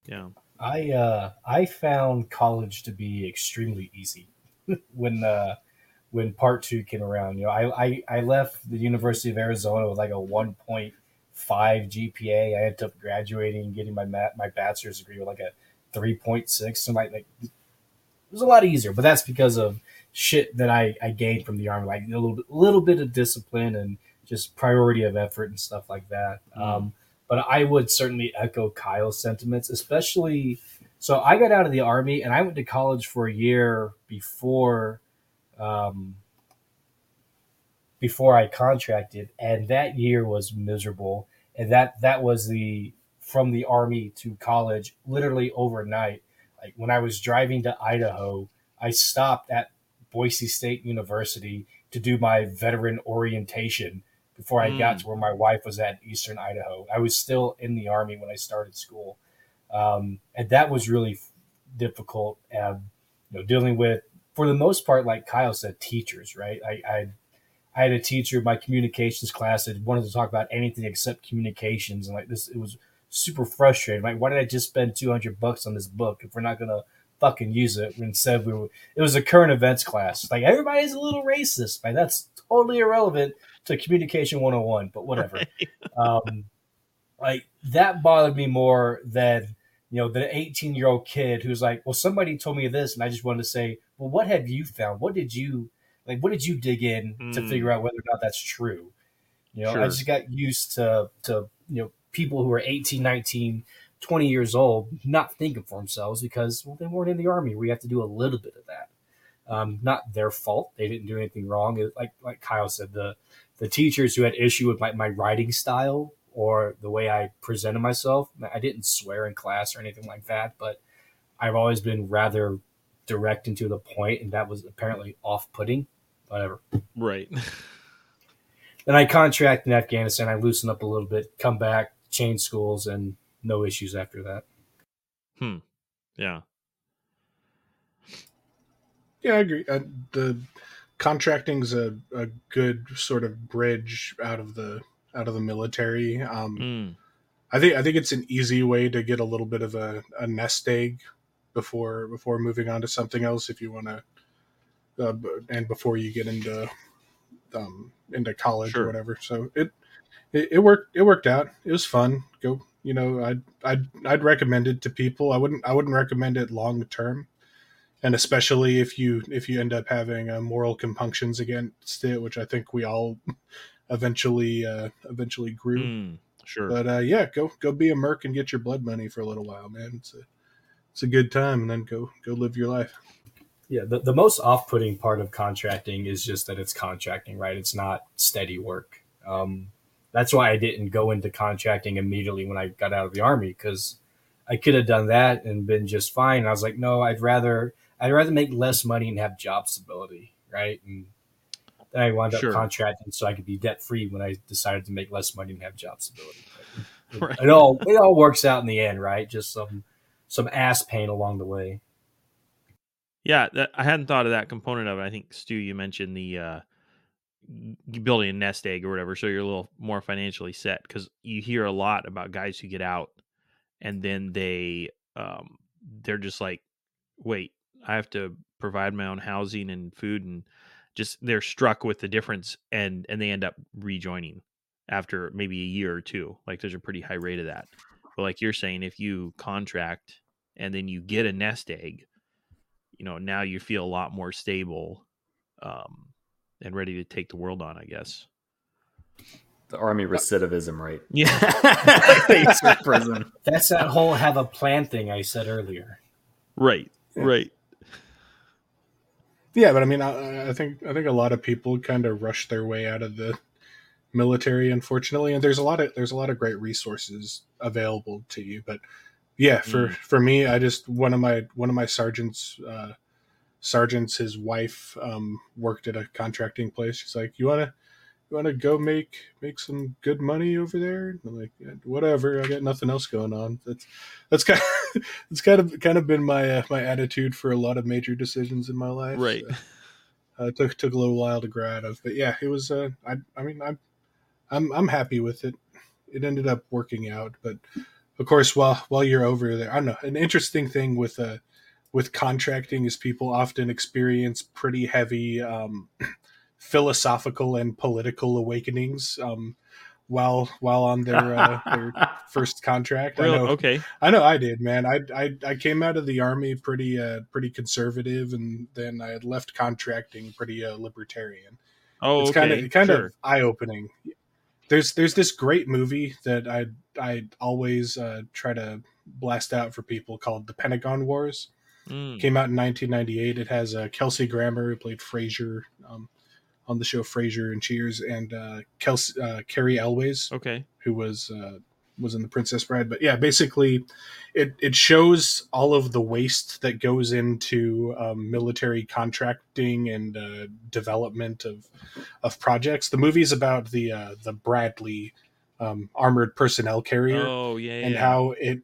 Yeah. I uh, I found college to be extremely easy when uh, when part two came around. You know, I, I, I left the University of Arizona with like a one point five GPA. I ended up graduating, and getting my mat, my bachelor's degree with like a three point six. So like, like it was a lot easier, but that's because of shit that I, I gained from the army, like a little bit, little bit of discipline and just priority of effort and stuff like that. Mm. Um, but I would certainly echo Kyle's sentiments, especially. So I got out of the army and I went to college for a year before, um, before I contracted, and that year was miserable. And that that was the from the army to college, literally overnight. Like when I was driving to Idaho, I stopped at Boise State University to do my veteran orientation before I got Mm. to where my wife was at Eastern Idaho. I was still in the army when I started school, um, and that was really difficult. Um, you know, dealing with for the most part, like Kyle said, teachers. Right? I, I I had a teacher in my communications class that wanted to talk about anything except communications, and like this, it was super frustrating. Like, why did I just spend two hundred bucks on this book if we're not gonna fucking use it? Instead, we were. It was a current events class. Like everybody's a little racist. Like that's totally irrelevant to communication 101 but whatever um like that bothered me more than you know the 18 year old kid who's like well somebody told me this and i just wanted to say well what have you found what did you like what did you dig in to Mm. figure out whether or not that's true you know i just got used to to you know people who are 18 19 20 years old not thinking for themselves because well they weren't in the army we have to do a little bit of that um, not their fault they didn't do anything wrong It- like like kyle said the the teachers who had issue with my, my writing style or the way I presented myself. I didn't swear in class or anything like that, but I've always been rather direct and to the point, and that was apparently off putting. Whatever. Right. Then I contract in Afghanistan. I loosen up a little bit, come back, change schools, and no issues after that. Hmm. Yeah. Yeah, I agree. Uh, the contracting's a, a good sort of bridge out of the out of the military. Um, Mm. I think I think it's an easy way to get a little bit of a, a nest egg before before moving on to something else if you want to, uh, and before you get into um, into college Sure. or whatever. So it, it it worked it worked out. It was fun. Go you know I'd I'd I'd recommend it to people. I wouldn't I wouldn't recommend it long term, and especially if you if you end up having uh, moral compunctions against it, which I think we all eventually uh, eventually grew. Mm. Sure. But uh, yeah, go go be a merc and get your blood money for a little while, man. It's a it's a good time, and then go go live your life. Yeah, the, the most off putting part of contracting is just that it's contracting, right? It's not steady work. Um, that's why I didn't go into contracting immediately when I got out of the army because I could have done that and been just fine. And I was like, no, I'd rather I'd rather make less money and have job stability, right? And then I wound up Sure. contracting so I could be debt free when I decided to make less money and have job stability. It, Right. it all it all works out in the end, right? Just some some ass pain along the way. Yeah, that, I hadn't thought of that component of it. I think Stu, you mentioned the uh, building a nest egg or whatever, so you're a little more financially set. Because you hear a lot about guys who get out and then they um, they're just like, wait, I have to provide my own housing and food, and just they're struck with the difference, and and they end up rejoining after maybe a year or two. Like there's a pretty high rate of that. But like you're saying, if you contract and then you get a nest egg you know now you feel a lot more stable um and ready to take the world on i guess The army recidivism rate. yeah prison. That's that whole have a plan thing I said earlier. right Yeah. right Yeah, but I mean, I, I think I think a lot of people kind of rush their way out of the military, unfortunately. And there's a lot of there's a lot of great resources available to you. But yeah, for Mm. for me, I just one of my one of my sergeants. Uh, sergeants his wife um, worked at a contracting place. She's like you want to you want to go make make some good money over there? And i'm like "Yeah, whatever i got nothing else going on. That's that's kind of it's kind of kind of been my uh, my attitude for a lot of major decisions in my life. Right. So, uh, it took took a little while to grow out of but yeah it was uh i i mean i'm i'm i'm happy with it. It ended up working out but of course while while you're over there i don't know an interesting thing with uh with contracting is people often experience pretty heavy um philosophical and political awakenings um while while on their uh, their first contract i know okay I know I did, man. I, I I came out of the army pretty uh pretty conservative, and then I had left contracting pretty uh, libertarian. oh it's okay kind of kind of eye opening. There's there's this great movie that I I always uh, try to blast out for people called The Pentagon Wars. Mm, Came out in 1998. It has uh, Kelsey Grammer who played Frasier um, on the show Frasier and Cheers, and uh, Kelsey uh, Cary Elwes okay who was uh, was in the Princess Bride. But yeah, basically, it it shows all of the waste that goes into um, military contracting and uh, development of of projects. The movie's about the uh, the Bradley um, armored personnel carrier. Oh yeah, and yeah. how it,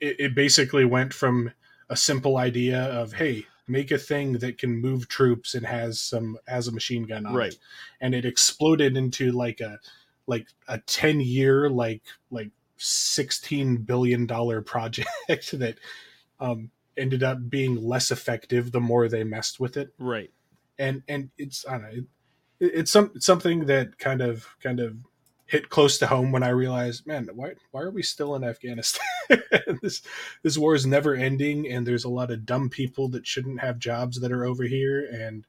it it basically went from a simple idea of hey make a thing that can move troops and has some has a machine gun on Right. it and it exploded into like a like a 10 year like like 16 billion dollar project that um ended up being less effective the more they messed with it right. and and it's I don't know, it, it's some it's something that kind of kind of hit close to home when I realized, man, why why are we still in Afghanistan? this this war is never ending, and there's a lot of dumb people that shouldn't have jobs that are over here, and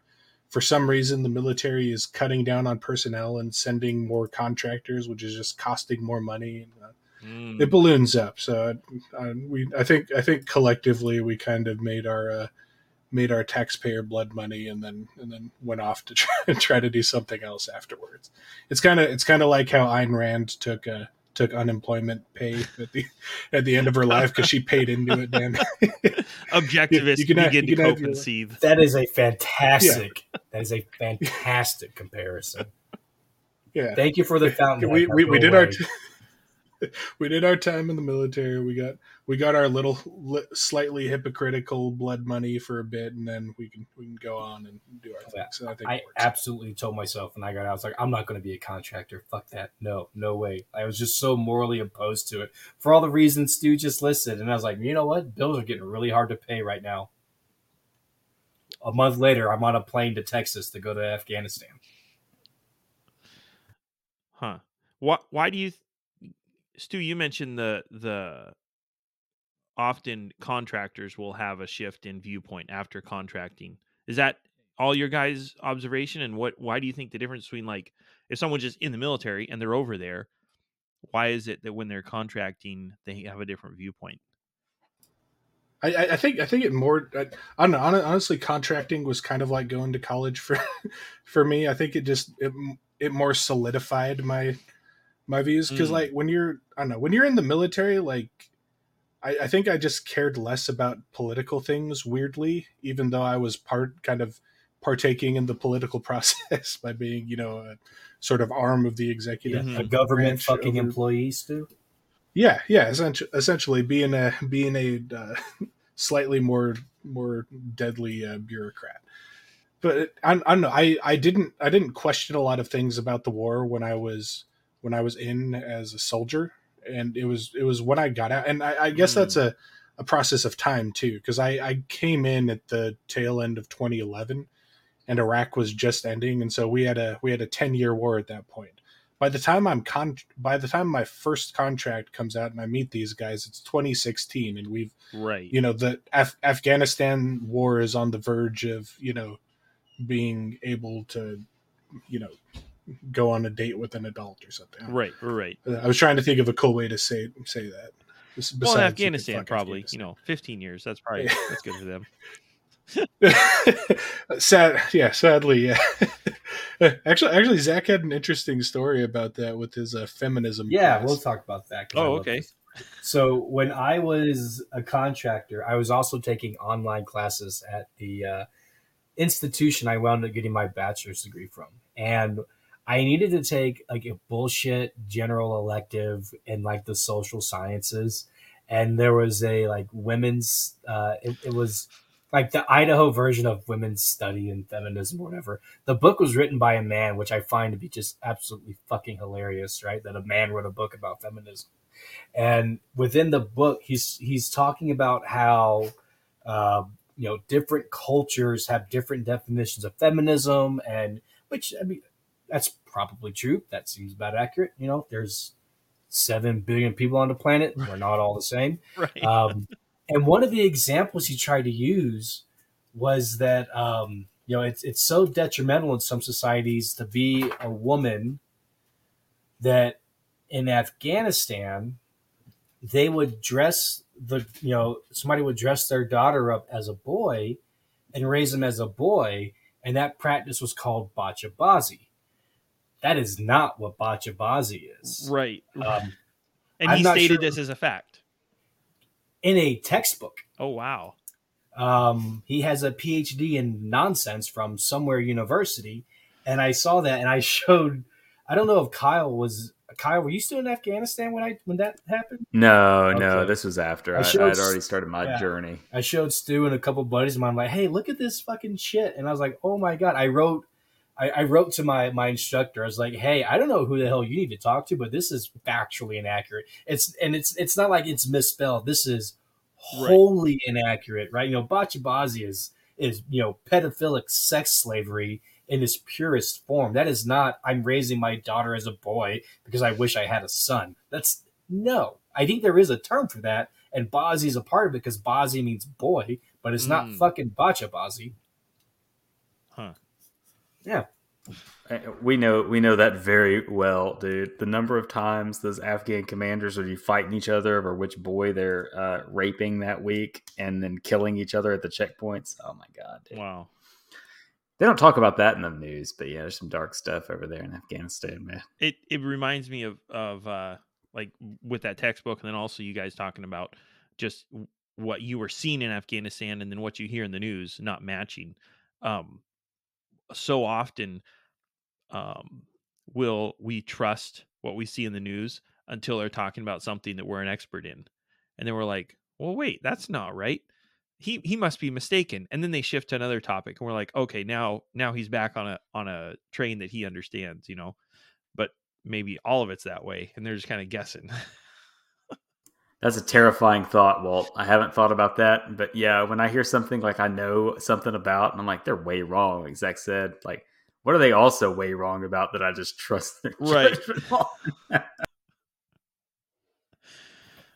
for some reason the military is cutting down on personnel and sending more contractors, which is just costing more money. And, uh, Mm. it balloons up. So uh, we, I think, I think collectively we kind of made our uh, made our taxpayer blood money, and then and then went off to try, try to do something else afterwards. It's kind of it's kind of like how Ayn Rand took uh, took unemployment pay at the at the end of her life because she paid into it. Dan, Objectivists You can begin you to can have cope and seethe. That is a fantastic. That is a fantastic comparison. yeah, Thank you for the fountain. we, we, we did our t- we did our time in the military. We got we got our little li- slightly hypocritical blood money for a bit, and then we can we can go on and do our thing. So I think I absolutely told myself when I got out, I was like, I'm not going to be a contractor. Fuck that. No, no way. I was just so morally opposed to it for all the reasons Stu just listed. And I was like, you know what? Bills are getting really hard to pay right now. A month later, I'm on a plane to Texas to go to Afghanistan. Huh. Why why do you th- Stu, you mentioned the the often contractors will have a shift in viewpoint after contracting. Is that all your guys' observation and what why do you think the difference between like if someone's just in the military and they're over there, why is it that when they're contracting they have a different viewpoint? I, I- think I think it more. I, I don't know. Honestly, contracting was kind of like going to college for for me. I think it just it, it more solidified my my views because Mm. like when you're I don't know when you're in the military, like I, I think I just cared less about political things. Weirdly, even though I was part kind of partaking in the political process by being you know a sort of arm of the executive Mhm. A government fucking over- employee, Stu? yeah, yeah. Essentially, essentially being a being a uh, slightly more more deadly uh, bureaucrat. But I, I don't know. I, I didn't I didn't question a lot of things about the war when I was when I was in as a soldier, and it was it was when I got out, and I, I guess Mm. that's a a process of time too, because I I came in at the tail end of 2011, and Iraq was just ending, and so we had a we had a 10 year war at that point by the time I'm con by the time my first contract comes out and I meet these guys, it's 2016, and we've Right. you know the Af- Afghanistan war is on the verge of you know being able to you know go on a date with an adult or something. Right, right. I was trying to think of a cool way to say say that. Bes- Well, in Afghanistan, fuck probably, Afghanistan. you know, 15 years. That's probably Yeah. that's good for them. Sad, yeah. Sadly, yeah. actually, actually, Zach had an interesting story about that with his uh, feminism. Yeah, class. we'll talk about that. Oh, okay. this. So when I was a contractor, I was also taking online classes at the uh, institution I wound up getting my bachelor's degree from, and I needed to take like a bullshit general elective in like the social sciences, and there was a like women's. Uh, it, it was like the Idaho version of women's study and feminism or whatever. The book was written by a man, which I find to be just absolutely fucking hilarious, right? That a man wrote a book about feminism. And within the book, he's he's talking about how uh, you know different cultures have different definitions of feminism, and which I mean that's probably true. That seems about accurate. You know, there's seven billion people on the planet. We're not all the same. Right. Um, and one of the examples he tried to use was that um, you know it's it's so detrimental in some societies to be a woman that in Afghanistan they would dress the you know somebody would dress their daughter up as a boy and raise them as a boy and that practice was called bachabazi that is not what bachabazi is right. um, And I'm he stated sure- this as a fact. in a textbook. Oh wow. Um, he has a PhD in nonsense from somewhere university, and I saw that, and I showed. I don't know if Kyle was Kyle. Were you still in Afghanistan when I when that happened? No, no, this was after I I, showed I had already started my yeah. journey. I showed Stu and a couple buddies of mine. I'm like, hey, look at this fucking shit, and I was like, oh my god. I wrote. I, I wrote to my my instructor. I was like, "Hey, I don't know who the hell you need to talk to, but this is factually inaccurate. It's and it's it's not like it's misspelled. This is Right. wholly inaccurate, right? You know, bachabazi is is you know pedophilic sex slavery in its purest form. That is not. I'm raising my daughter as a boy because I wish I had a son. That's no. I think there is a term for that, and bazi is a part of it because bazi means boy, but it's not Mm. fucking bachabazi. Huh. Yeah. Uh, We know we know that very well, dude. The number of times those Afghan commanders are you fighting each other over which boy they're uh, raping that week, and then killing each other at the checkpoints. Oh my god, dude. Wow. They don't talk about that in the news, but yeah, there's some dark stuff over there in Afghanistan, man. It it reminds me of of uh like with that textbook and then also you guys talking about just what you were seeing in Afghanistan and then what you hear in the news not matching. Um so often um will we trust what we see in the news until they're talking about something that we're an expert in. And then we're like, "Well, wait, that's not right." He he must be mistaken. And then they shift to another topic and we're like, "Okay, now now he's back on a on a train that he understands, you know." But maybe all of it's that way and they're just kind of guessing. That's a terrifying thought, Walt. I haven't thought about that, but yeah, when I hear something like I know something about, and I'm like, they're way wrong. Like Zach said, like, what are they also way wrong about that I just trust their Right.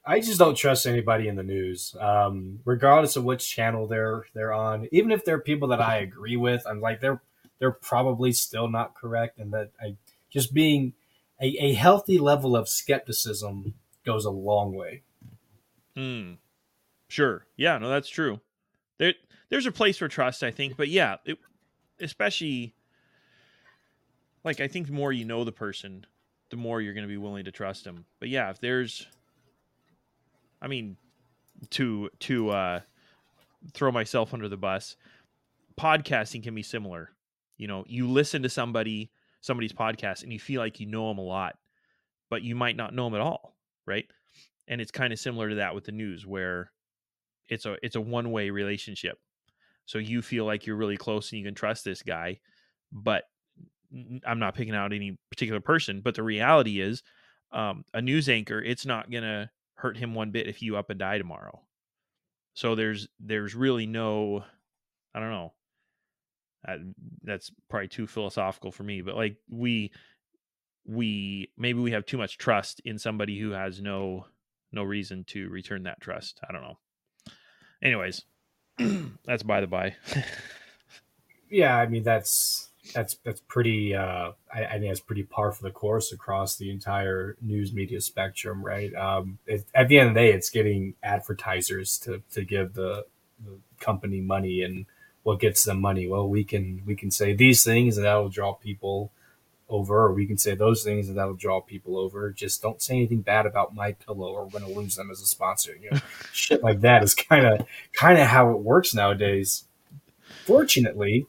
I just don't trust anybody in the news, um, regardless of which channel they're they're on. Even if they're people that I agree with, I'm like they're they're probably still not correct, and that I just being a, a healthy level of skepticism goes a long way. Hmm. Sure. Yeah, no, that's true. There, there's a place for trust, I think, but yeah, it, especially like I think the more you know the person, the more you're going to be willing to trust them. But yeah, if there's, I mean, to to uh, throw myself under the bus, podcasting can be similar. You know, you listen to somebody somebody's podcast and you feel like you know them a lot, but you might not know them at all, right? And it's kind of similar to that with the news where it's a it's a one way relationship. So you feel like you're really close and you can trust this guy but i'm not picking out any particular person but the reality is um, a news anchor it's not gonna hurt him one bit if you up and die tomorrow. So there's there's really no i don't know. Uh, that's probably too philosophical for me but like we we maybe we have too much trust in somebody who has no no reason to return that trust. I don't know. Anyways, that's by the by. Yeah, I mean that's that's that's pretty. Uh, I, I think that's pretty par for the course across the entire news media spectrum, right? Um, it, at the end of the day, it's getting advertisers to to give the, the company money, and what gets them money. Well, we can we can say these things, and that will draw people over, or we can say those things, and that'll draw people over. Just don't say anything bad about My Pillow, or we're going to lose them as a sponsor. You know, shit like that is kind of kind of how it works nowadays. Fortunately,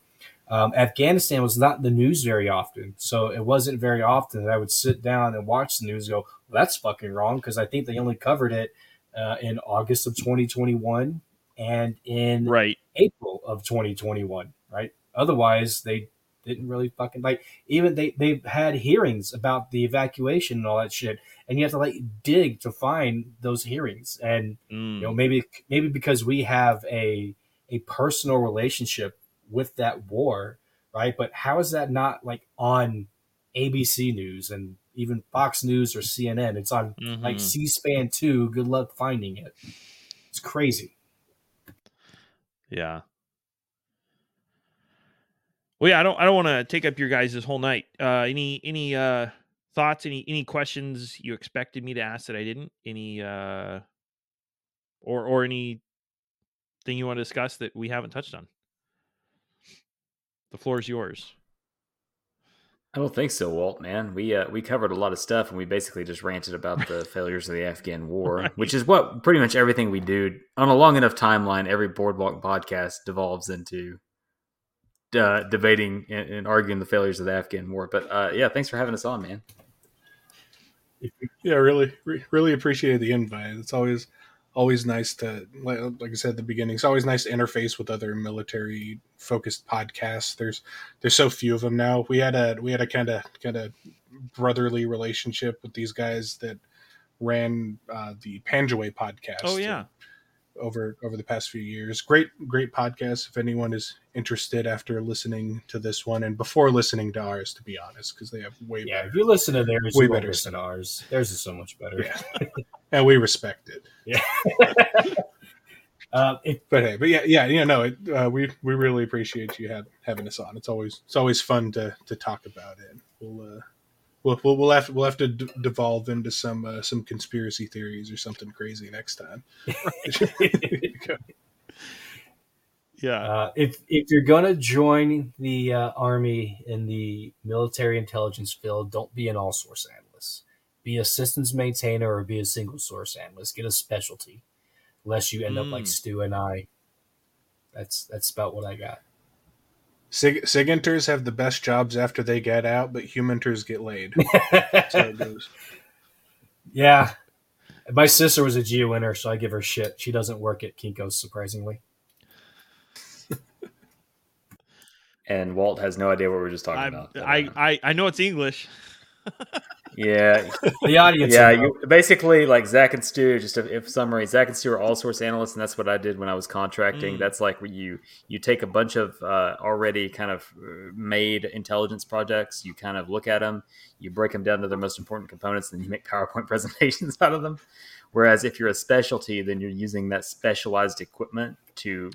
um, Afghanistan was not in the news very often, so it wasn't very often that I would sit down and watch the news. And go, well, that's fucking wrong because I think they only covered it uh, in August of 2021 and in right. April of 2021. Right? Otherwise, they didn't really fucking like. Even they they had hearings about the evacuation and all that shit, and you have to like dig to find those hearings. And Mm. you know maybe maybe because we have a a personal relationship with that war right but how is that not like on abc news and even fox news or cnn it's on like Mhm. c-span 2 good luck finding it it's crazy Yeah. Well, yeah, I don't I don't want to take up your guys this whole night. Uh any any uh thoughts, any any questions you expected me to ask that I didn't? Any uh or or any thing you want to discuss that we haven't touched on? The floor is yours. I don't think so, Walt. Man, we uh, we covered a lot of stuff, and we basically just ranted about the failures of the Afghan War, Right. which is what pretty much everything we do on a long enough timeline. Every boardwalk podcast devolves into uh, debating and, and arguing the failures of the Afghan War. But uh, yeah, thanks for having us on, man. Yeah, really, re- really appreciated the invite. It's always, always nice to, like, like I said at the beginning, it's always nice to interface with other military focused podcasts. There's, there's so few of them now. We had a, we had a kind of, kind of brotherly relationship with these guys that ran uh, the Panjaway podcast. Oh yeah, over over the past few years. Great, great podcast. If anyone is interested after listening to this one and before listening to ours, to be honest, because they have way Yeah, better, if you listen to theirs, Way better than ours. Theirs is so much better. Yeah. and we respect it. Uh, if, But hey, but yeah, yeah, yeah. No, it, uh, we we really appreciate you have, having us on. It's always it's always fun to to talk about it. We'll uh, we'll we'll, we'll have we'll have to d- devolve into some uh, some conspiracy theories or something crazy next time. yeah. uh, if if you're gonna join the uh, army in the military intelligence field, don't be an all source analyst. Be a systems maintainer or be a single source analyst. Get a specialty, unless you end up like Mm. Stu and I. That's that's about what I got. Sig- Siginters have the best jobs after they get out, but Huminters get laid. That's how it goes. yeah, my sister was a Geointer, so I give her shit. She doesn't work at Kinko's, surprisingly. And Walt has no idea what we're just talking I, about. I, I I know it's English. Yeah, The audience, yeah. You, basically, like Zach and Stu. Just a, if summary, Zach and Stu are all source analysts, and that's what I did when I was contracting. Mm. That's like where you you take a bunch of uh, already kind of uh, made intelligence projects. You kind of look at them, you break them down to their most important components, and you make PowerPoint presentations out of them. Whereas if you're a specialty, then you're using that specialized equipment to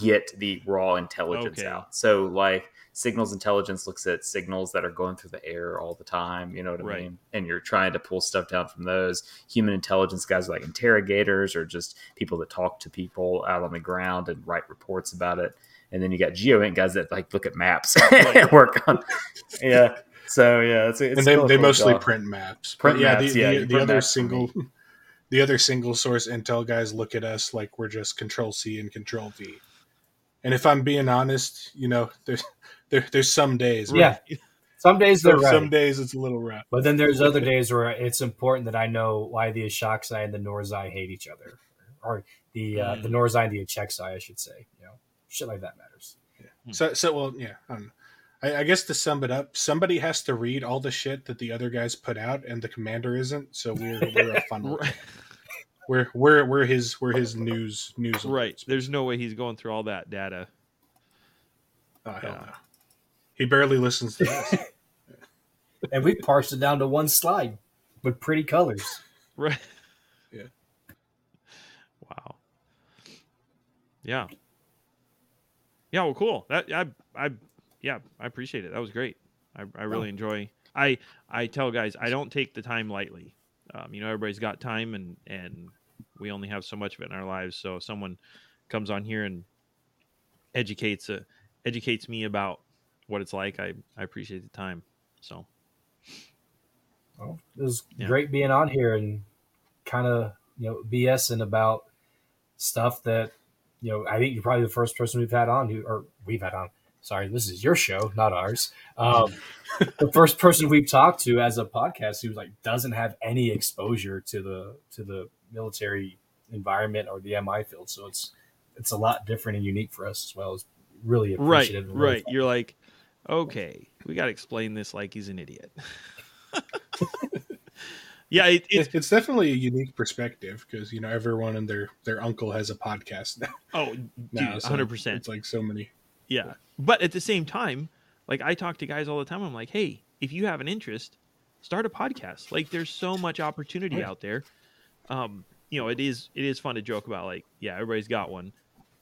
get the raw intelligence Okay. out. So like signals intelligence looks at signals that are going through the air all the time, you know what I Right. mean? And you're trying to pull stuff down from those. Human intelligence guys are like interrogators or just people that talk to people out on the ground and write reports about it. And then you got geoint guys that like look at maps and work on yeah. So yeah, it's, it's and they, they mostly job. print maps. Print But yeah, maps, the, yeah, the, the other single, the other single source intel guys look at us like we're just Control C and Control V. And if I'm being honest, you know, there's there, there's some days, Yeah. Some days they're Some, right. some days it's a little rough. But then there's other days where it's important that I know why the Achakzai and the Norzai hate each other, or the uh, Mm. the Norzai and the Achakzai, I should say. You know, shit like that matters. Yeah. So, so well, yeah. I. I, I guess to sum it up, somebody has to read all the shit that the other guys put out, and the commander isn't. So we're we're a funnel. Right. We're we're we're his we're his news news. right. alerts. There's no way he's going through all that data. Oh, hell Yeah. no. He barely listens to us. And we parsed it down to one slide with pretty colors. Right. Yeah. Wow. Yeah. Yeah. Well, cool. That I I yeah I appreciate it. That was great. I, I really enjoy. I I tell guys I don't take the time lightly. Um, you know, everybody's got time, and and we only have so much of it in our lives. So if someone comes on here and educates uh, educates me about what it's like, I I appreciate the time. So Well, it was Yeah. great being on here and kind of you know BSing about stuff that you know. I think you're probably the first person we've had on who, or we've had on. Sorry, this is your show, not ours. Um, the first person we've talked to as a podcast who like doesn't have any exposure to the to the military environment or the MI field. So it's it's a lot different and unique for us as well. It's really right, appreciative. and really right. You're like, okay, we got to explain this like he's an idiot. yeah, it, it's It's, definitely a unique perspective because you know everyone and their their uncle has a podcast now. oh, so hundred percent. It's like so many. Yeah. But at the same time, like I talk to guys all the time. I'm like, hey, if you have an interest, start a podcast. Like there's so much opportunity Right. out there. Um, you know, it is it is fun to joke about like, yeah, everybody's got one.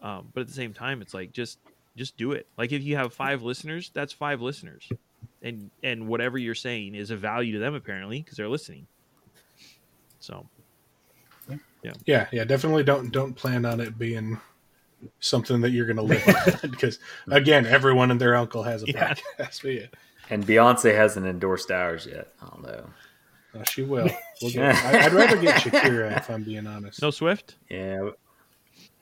Um, but at the same time, it's like just just do it. Like if you have five listeners, that's five listeners. And and whatever you're saying is of value to them apparently because they're listening. So Yeah, yeah, yeah. definitely don't don't plan on it being something that you're going to live on because again, everyone and their uncle has a Yeah. podcast. But yeah, And Beyonce hasn't endorsed ours yet. I don't know. Uh, she will. We'll get, I'd rather get Shakira if I'm being honest. No Swift. Yeah.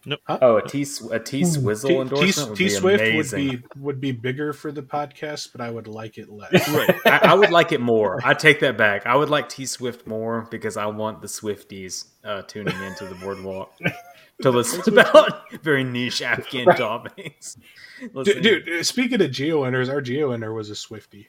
Nope. Oh, a T a T Swizzle T, endorsement would T be Swift would be would be bigger for the podcast, but I would like it less. Right. I, I would like it more. I take that back. I would like T Swift more because I want the Swifties uh, tuning into the boardwalk to listen about very niche Afghan Right. topics. dude, dude, speaking of geointers, our geointer was a Swifty.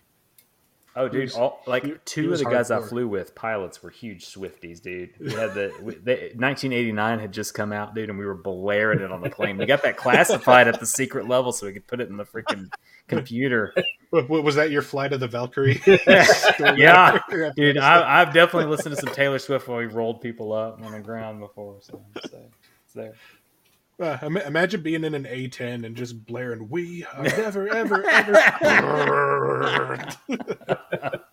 Oh, dude, was- all, like he- two he of the guys I flew with, pilots, were huge Swifties, dude. We had the we, they, 1989 had just come out, dude, and we were blaring it on the plane. We got that classified at the secret level so we could put it in the freaking computer. What, what- was that your flight of the Valkyrie? yeah, dude, I, I've definitely listened to some Taylor Swift while we rolled people up on the ground before. So, so it's there. Uh, ima- imagine being in an A10 and just blaring, "We are never, ever, ever."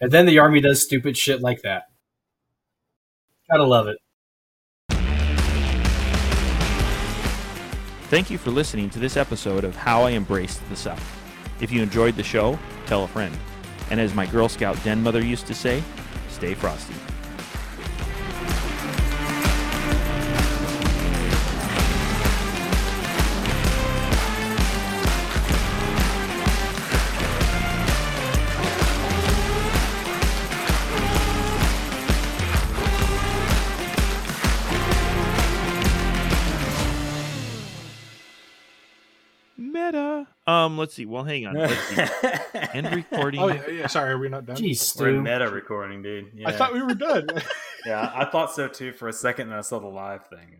And then the army does stupid shit like that. Gotta love it. Thank you for listening to this episode of How I Embraced the Suck. If you enjoyed the show, tell a friend. And as my Girl Scout den mother used to say, stay frosty. Um, let's see. Well, hang on. Let's see. End recording. oh yeah, yeah. Sorry, are we not done? Jeez, We're in meta recording, dude. Yeah. I thought we were done. yeah, I thought so too for a second, and I saw the live thing.